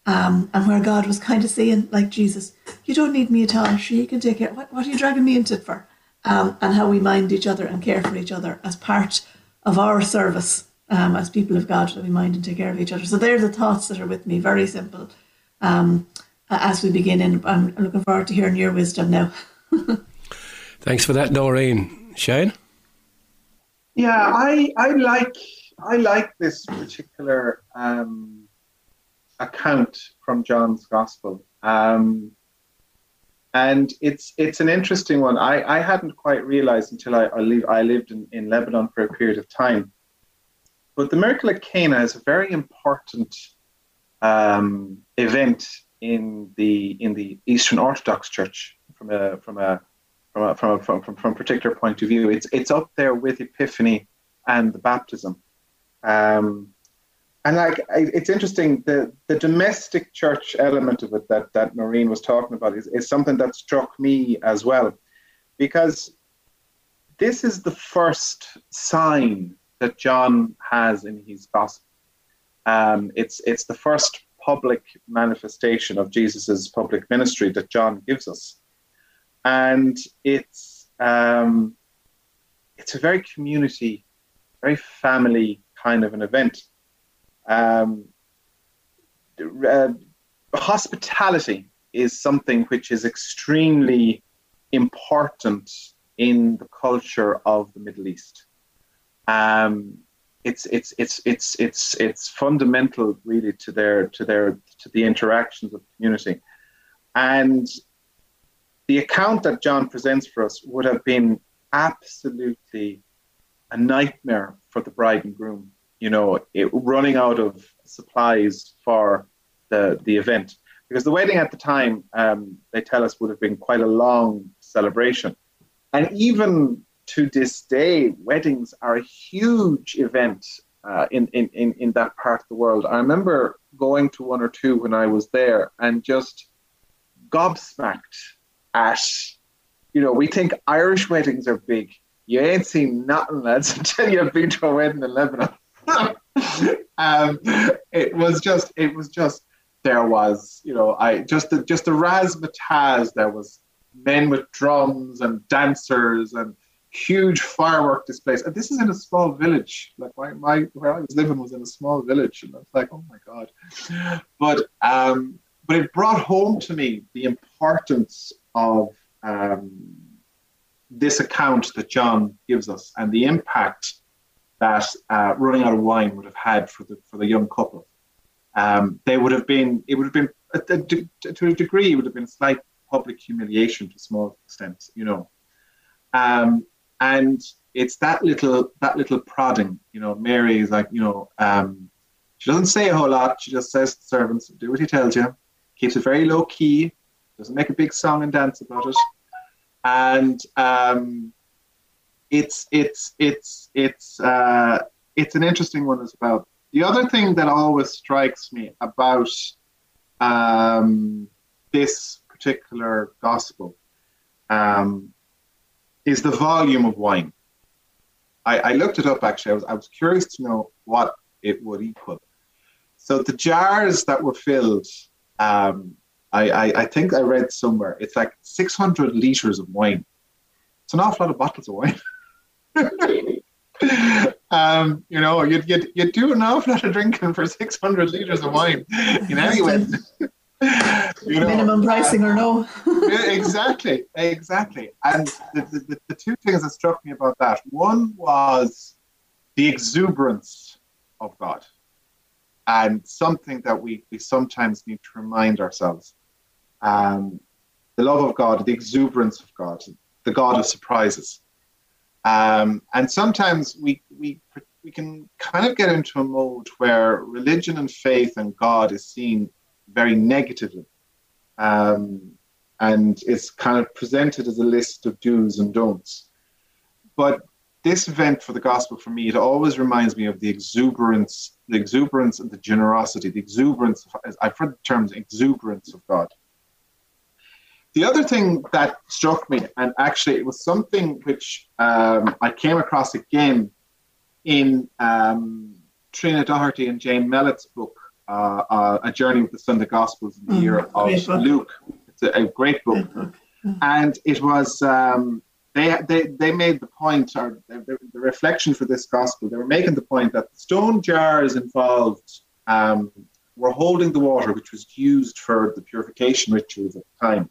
C: Um, and where God was kind of saying, like Jesus, you don't need me at all. She can take it. What, what are you dragging me into it for? Um, and how we mind each other and care for each other as part of our service um, as people of God, that we mind and take care of each other. So they're the thoughts that are with me, very simple. Um, as we begin, and I'm looking forward to hearing your wisdom now.
A: Thanks for that, Noreen. Shane?
B: Yeah, I I like I like this particular um, account from John's Gospel. Um, and it's it's an interesting one. I, I hadn't quite realized until I I, leave, I lived in, in Lebanon for a period of time. But the miracle at Cana is a very important um, event in the in the Eastern Orthodox Church from a from a from a, from a, from, from, a particular point of view. It's it's up there with Epiphany and the baptism. Um, and like it's interesting the the domestic church element of it that that Noreen was talking about is, is something that struck me as well because this is the first sign that John has in his gospel um, it's it's the first public manifestation of Jesus's public ministry that John gives us and it's um, it's a very community very family kind of an event um, uh, hospitality is something which is extremely important in the culture of the Middle East. Um, it's it's it's it's it's it's fundamental really to their to their to the interactions of the community, and the account that John presents for us would have been absolutely a nightmare for the bride and groom. You know, it, running out of supplies for the the event. Because the wedding at the time um, they tell us would have been quite a long celebration, and even to this day, weddings are a huge event uh, in, in in in that part of the world. I remember going to one or two when I was there and just gobsmacked at, you know, we think Irish weddings are big. You ain't seen nothing, lads, until you've been to a wedding in Lebanon. um, it was just, it was just, there was, you know, I just the just the razzmatazz. There was men with drums and dancers and huge firework displays. And this is in a small village. Like my, my where I was living was in a small village, and I was like, oh my god. But um, but it brought home to me the importance of um, this account that John gives us and the impact that uh, running out of wine would have had for the for the young couple. Um, they would have been it would have been to a degree it would have been slight public humiliation to a small extent, you know. Um, and it's that little that little prodding, you know. Mary is like, you know, um, she doesn't say a whole lot. She just says to the servants, "Do what he tells you." Keeps it very low key. Doesn't make a big song and dance about it. And um, it's it's it's it's uh, it's an interesting one as well. The other thing that always strikes me about um, this particular gospel um, is the volume of wine. I, I, looked it up actually. I was I was curious to know what it would equal. So the jars that were filled, um, I, I, I think I read somewhere it's like 600 liters of wine. It's an awful lot of bottles of wine. um, you know, you'd, you'd, you'd do an awful lot of drinking for 600 liters of wine in any way. you know,
C: Minimum pricing or no?
B: exactly, exactly. And the, the, the two things that struck me about that one was the exuberance of God, and something that we, we sometimes need to remind ourselves. Um, the love of God, the exuberance of God, the God of surprises. Um, and sometimes we, we, we can kind of get into a mode where religion and faith and God is seen very negatively. Um, and it's kind of presented as a list of do's and don'ts. But this event for the gospel for me, it always reminds me of the exuberance, the exuberance and the generosity, the exuberance. Of, I've heard the terms exuberance of God. The other thing that struck me, and actually it was something which um, I came across again in um, Tríona Doherty and Jane Mellett's book, uh, uh, A Journey with the Sunday Gospels in the
C: Mm,
B: Year
C: great
B: of. Luke. It's a, a great book. And it was um, they, they they made the point or the, the, the reflection for this gospel they were making the point that the stone jars involved um, were holding the water which was used for the purification rituals at the time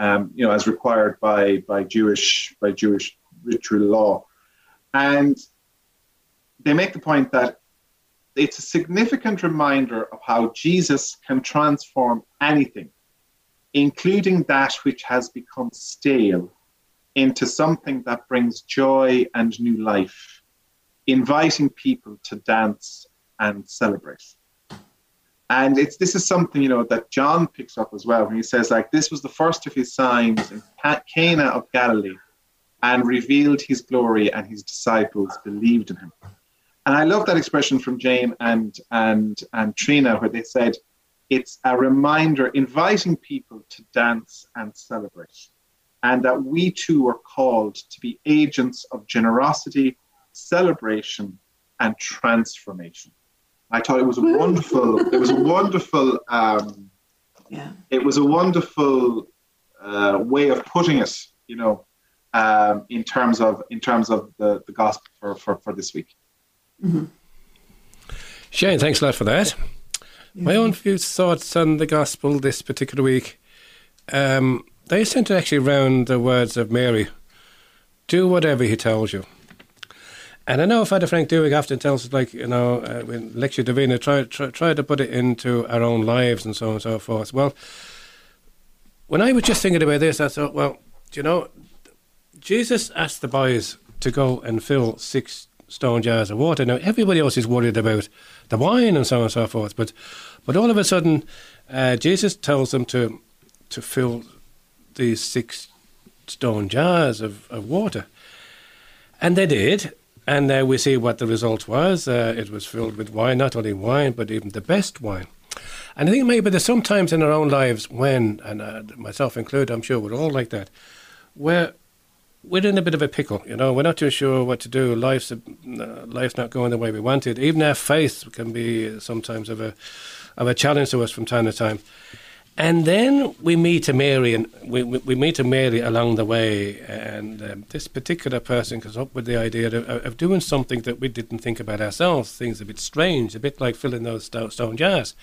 B: um, you know as required by by Jewish by Jewish ritual law and they make the point that it's a significant reminder of how Jesus can transform anything including that which has become stale, into something that brings joy and new life, inviting people to dance and celebrate. And it's this is something you know that John picks up as well when he says like this was the first of his signs in Cana of Galilee, and revealed his glory, and his disciples believed in him. And I love that expression from Jane and and and Tríona where they said it's a reminder inviting people to dance and celebrate and that we too are called to be agents of generosity celebration and transformation i thought it was a wonderful it was a wonderful um,
C: Yeah.
B: it was a wonderful uh, way of putting it you know um, in terms of in terms of the, the gospel for, for, for this week
A: Shane, thanks a lot for that. My own few thoughts on the gospel this particular week. Um, they centre actually around the words of Mary do whatever he tells you. And I know Father Frank Dewey often tells us, like, you know, uh, when Lectio Divina, try, try, try to put it into our own lives and so on and so forth. Well, when I was just thinking about this, I thought, well, do you know, Jesus asked the boys to go and fill six stone jars of water. Now, everybody else is worried about the wine and so on and so forth, but but all of a sudden, uh, Jesus tells them to to fill these six stone jars of, of water. And they did. And now we see what the result was. Uh, it was filled with wine, not only wine, but even the best wine. And I think maybe there's sometimes in our own lives when, and uh, myself included, I'm sure we're all like that, where we're in a bit of a pickle. You know, we're not too sure what to do. Life's uh, life's not going the way we wanted. Even our faith can be sometimes of a of a challenge to us from time to time. And then we meet a Mary, and we, we, we meet a Mary along the way, and um, this particular person comes up with the idea of, of doing something that we didn't think about ourselves. Things a bit strange, a bit like filling those sto- stone jars.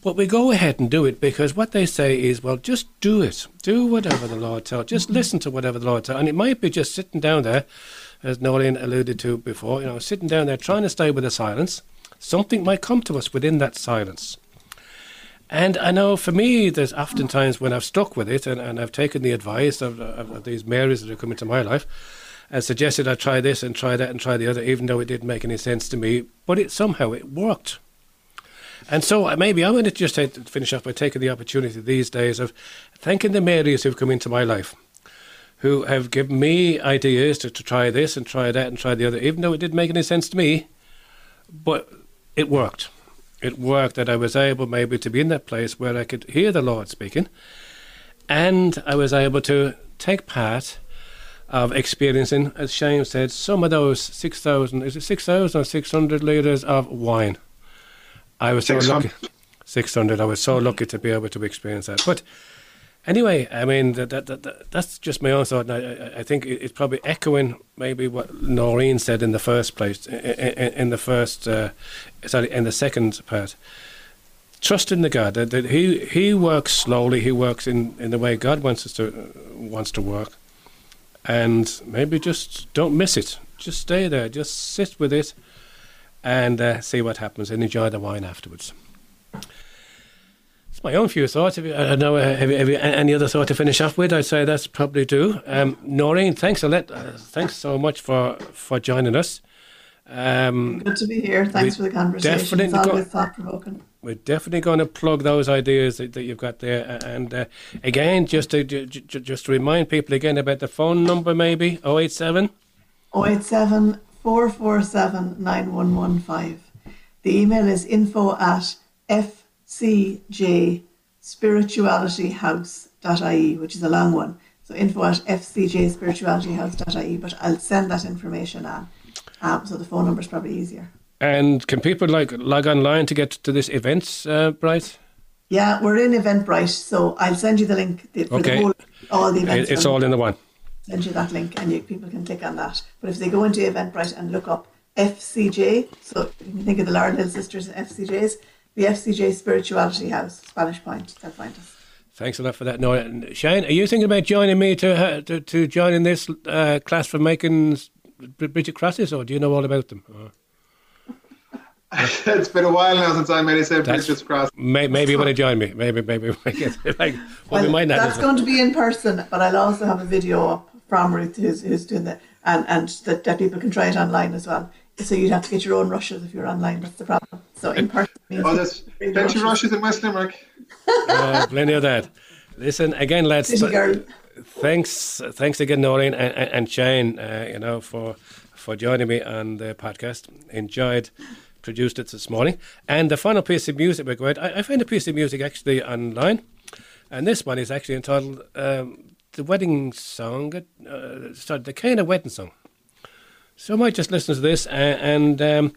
A: But we go ahead and do it because what they say is, well, just do it. Do whatever the Lord tells. Just listen to whatever the Lord tells. And it might be just sitting down there, as Noreen alluded to before, you know, sitting down there trying to stay with the silence. Something might come to us within that silence. And I know for me, there's often times when I've stuck with it and, and I've taken the advice of, of, these Marys that have come into my life and suggested I try this and try that and try the other, even though it didn't make any sense to me. But it somehow it worked. And so uh, maybe I want to just finish off by taking the opportunity these days of thanking the Marys who've come into my life, who have given me ideas to, to try this and try that and try the other, even though it didn't make any sense to me. But it worked. It worked that I was able maybe to be in that place where I could hear the Lord speaking, and I was able to take part of experiencing, as Shane said, some of those 6,000, is it 6,000 or 600 litres of wine. I was so lucky. 600. I was so lucky to be able to experience that. But anyway, I mean, that, that, that, that's just my own thought. And I, I- think it's probably echoing maybe what Noreen said in the first place, i- i- in the first, uh, sorry, in the second part. Trust in the God. That, that he he works slowly. He works in, in the way God wants us to uh, wants to work, and maybe just don't miss it. Just stay there. Just sit with it, and uh, see what happens, and enjoy the wine afterwards. It's my own few thoughts. Have you, I don't know. uh, Have you, have you any other thought to finish off with? I'd say that's probably do. Um, Noreen, thanks a lot. Uh, thanks so much for for joining us. Um,
C: Good to be here. Thanks for the conversation. It's
A: definitely go-
C: always thought provoking.
A: we're definitely going to plug those ideas that, that you've got there. And uh, again, just to ju- ju- just to remind people again about the phone number, maybe 087.
C: 087 447 9115. The email is info at fcjspiritualityhouse.ie, which is a long one. So info at fcjspiritualityhouse.ie, but I'll send that information on. Um, so the phone number is probably easier.
A: And can people like log online to get to this events, uh, Bryce?
C: Yeah, we're in Eventbrite, so I'll send you the link for
A: Okay.
C: the whole, all the events.
A: It's all in the one.
C: send you that link, and you, people can click on that. But if they go into Eventbrite and look up FCJ, so you can think of the Laurel Hill Sisters and FCJs, the FCJ Spirituality House, Spanish Point, they'll find us.
A: Thanks a lot for that. No, and Shane, are you thinking about joining me to uh, to, to join in this uh, class for making s- Br- Bridget crosses, or do you know all about them? Or
B: it's been a while now since I made a St.
A: That's-
B: Bridget's Cross.
A: may, maybe you want to join me. Maybe, maybe. like, well, we might not.
C: that's going to be in person, but I'll also have a video up from Ruth who's, who's doing that, and, and that, that people can try it online as well. So you'd have to get your own rushes if you're online. That's the problem. So in person means
B: Oh, there's
C: bring
B: plenty of
C: rushes.
B: rushes in West Limerick.
A: Oh, plenty of that. Listen again, lads.
C: City girl.
A: Thanks, thanks again, Noreen and, and, and Shane. Uh, you know for for joining me on the podcast. Enjoyed, produced it this morning, and the final piece of music we're going. I, I found a piece of music actually online, and this one is actually entitled um, "The Wedding Song." Uh, sorry, the kind of wedding song. So I might just listen to this, uh, and um,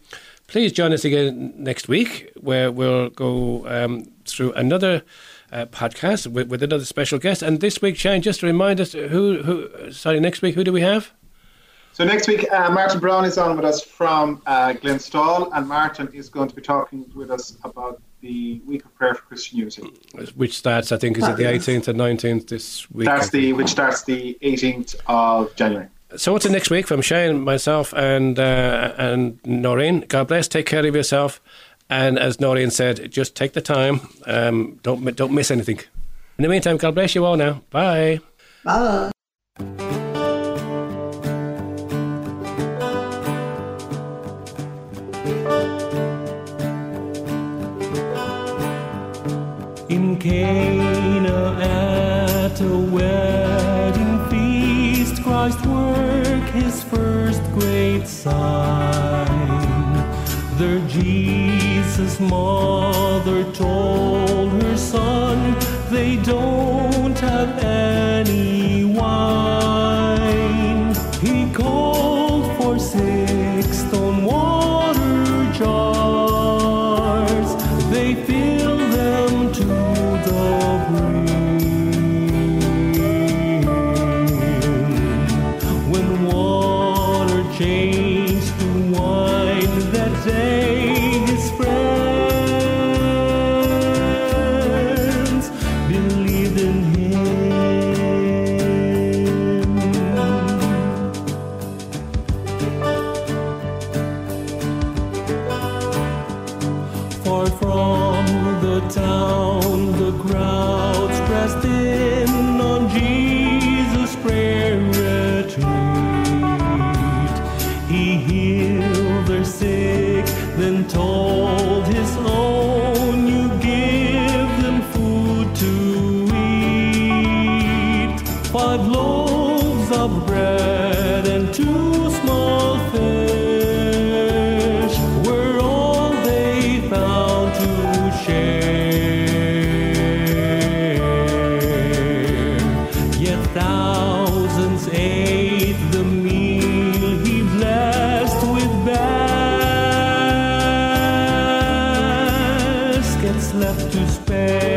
A: please join us again next week, where we'll go um, through another uh, podcast with, with another special guest. And this week, Shane, just to remind us who, who. Sorry, next week, who do we have?
B: So next week, uh, Martin Browne is on with us from uh, Glenstal, and Martin is going to be talking with us about the Week of Prayer for Christian Unity.
A: Which starts, I think, is it the 18th and 19th this week?
B: That's the which starts the 18th of January.
A: So until next week, from Shane, myself, and uh, and Noreen. God bless. Take care of yourself, and as Noreen said, just take the time. Um, don't don't miss anything. In the meantime, God bless you all. Now, bye.
C: Bye.
G: In Cana sign. There Jesus' mother told her son, they don't have to spare.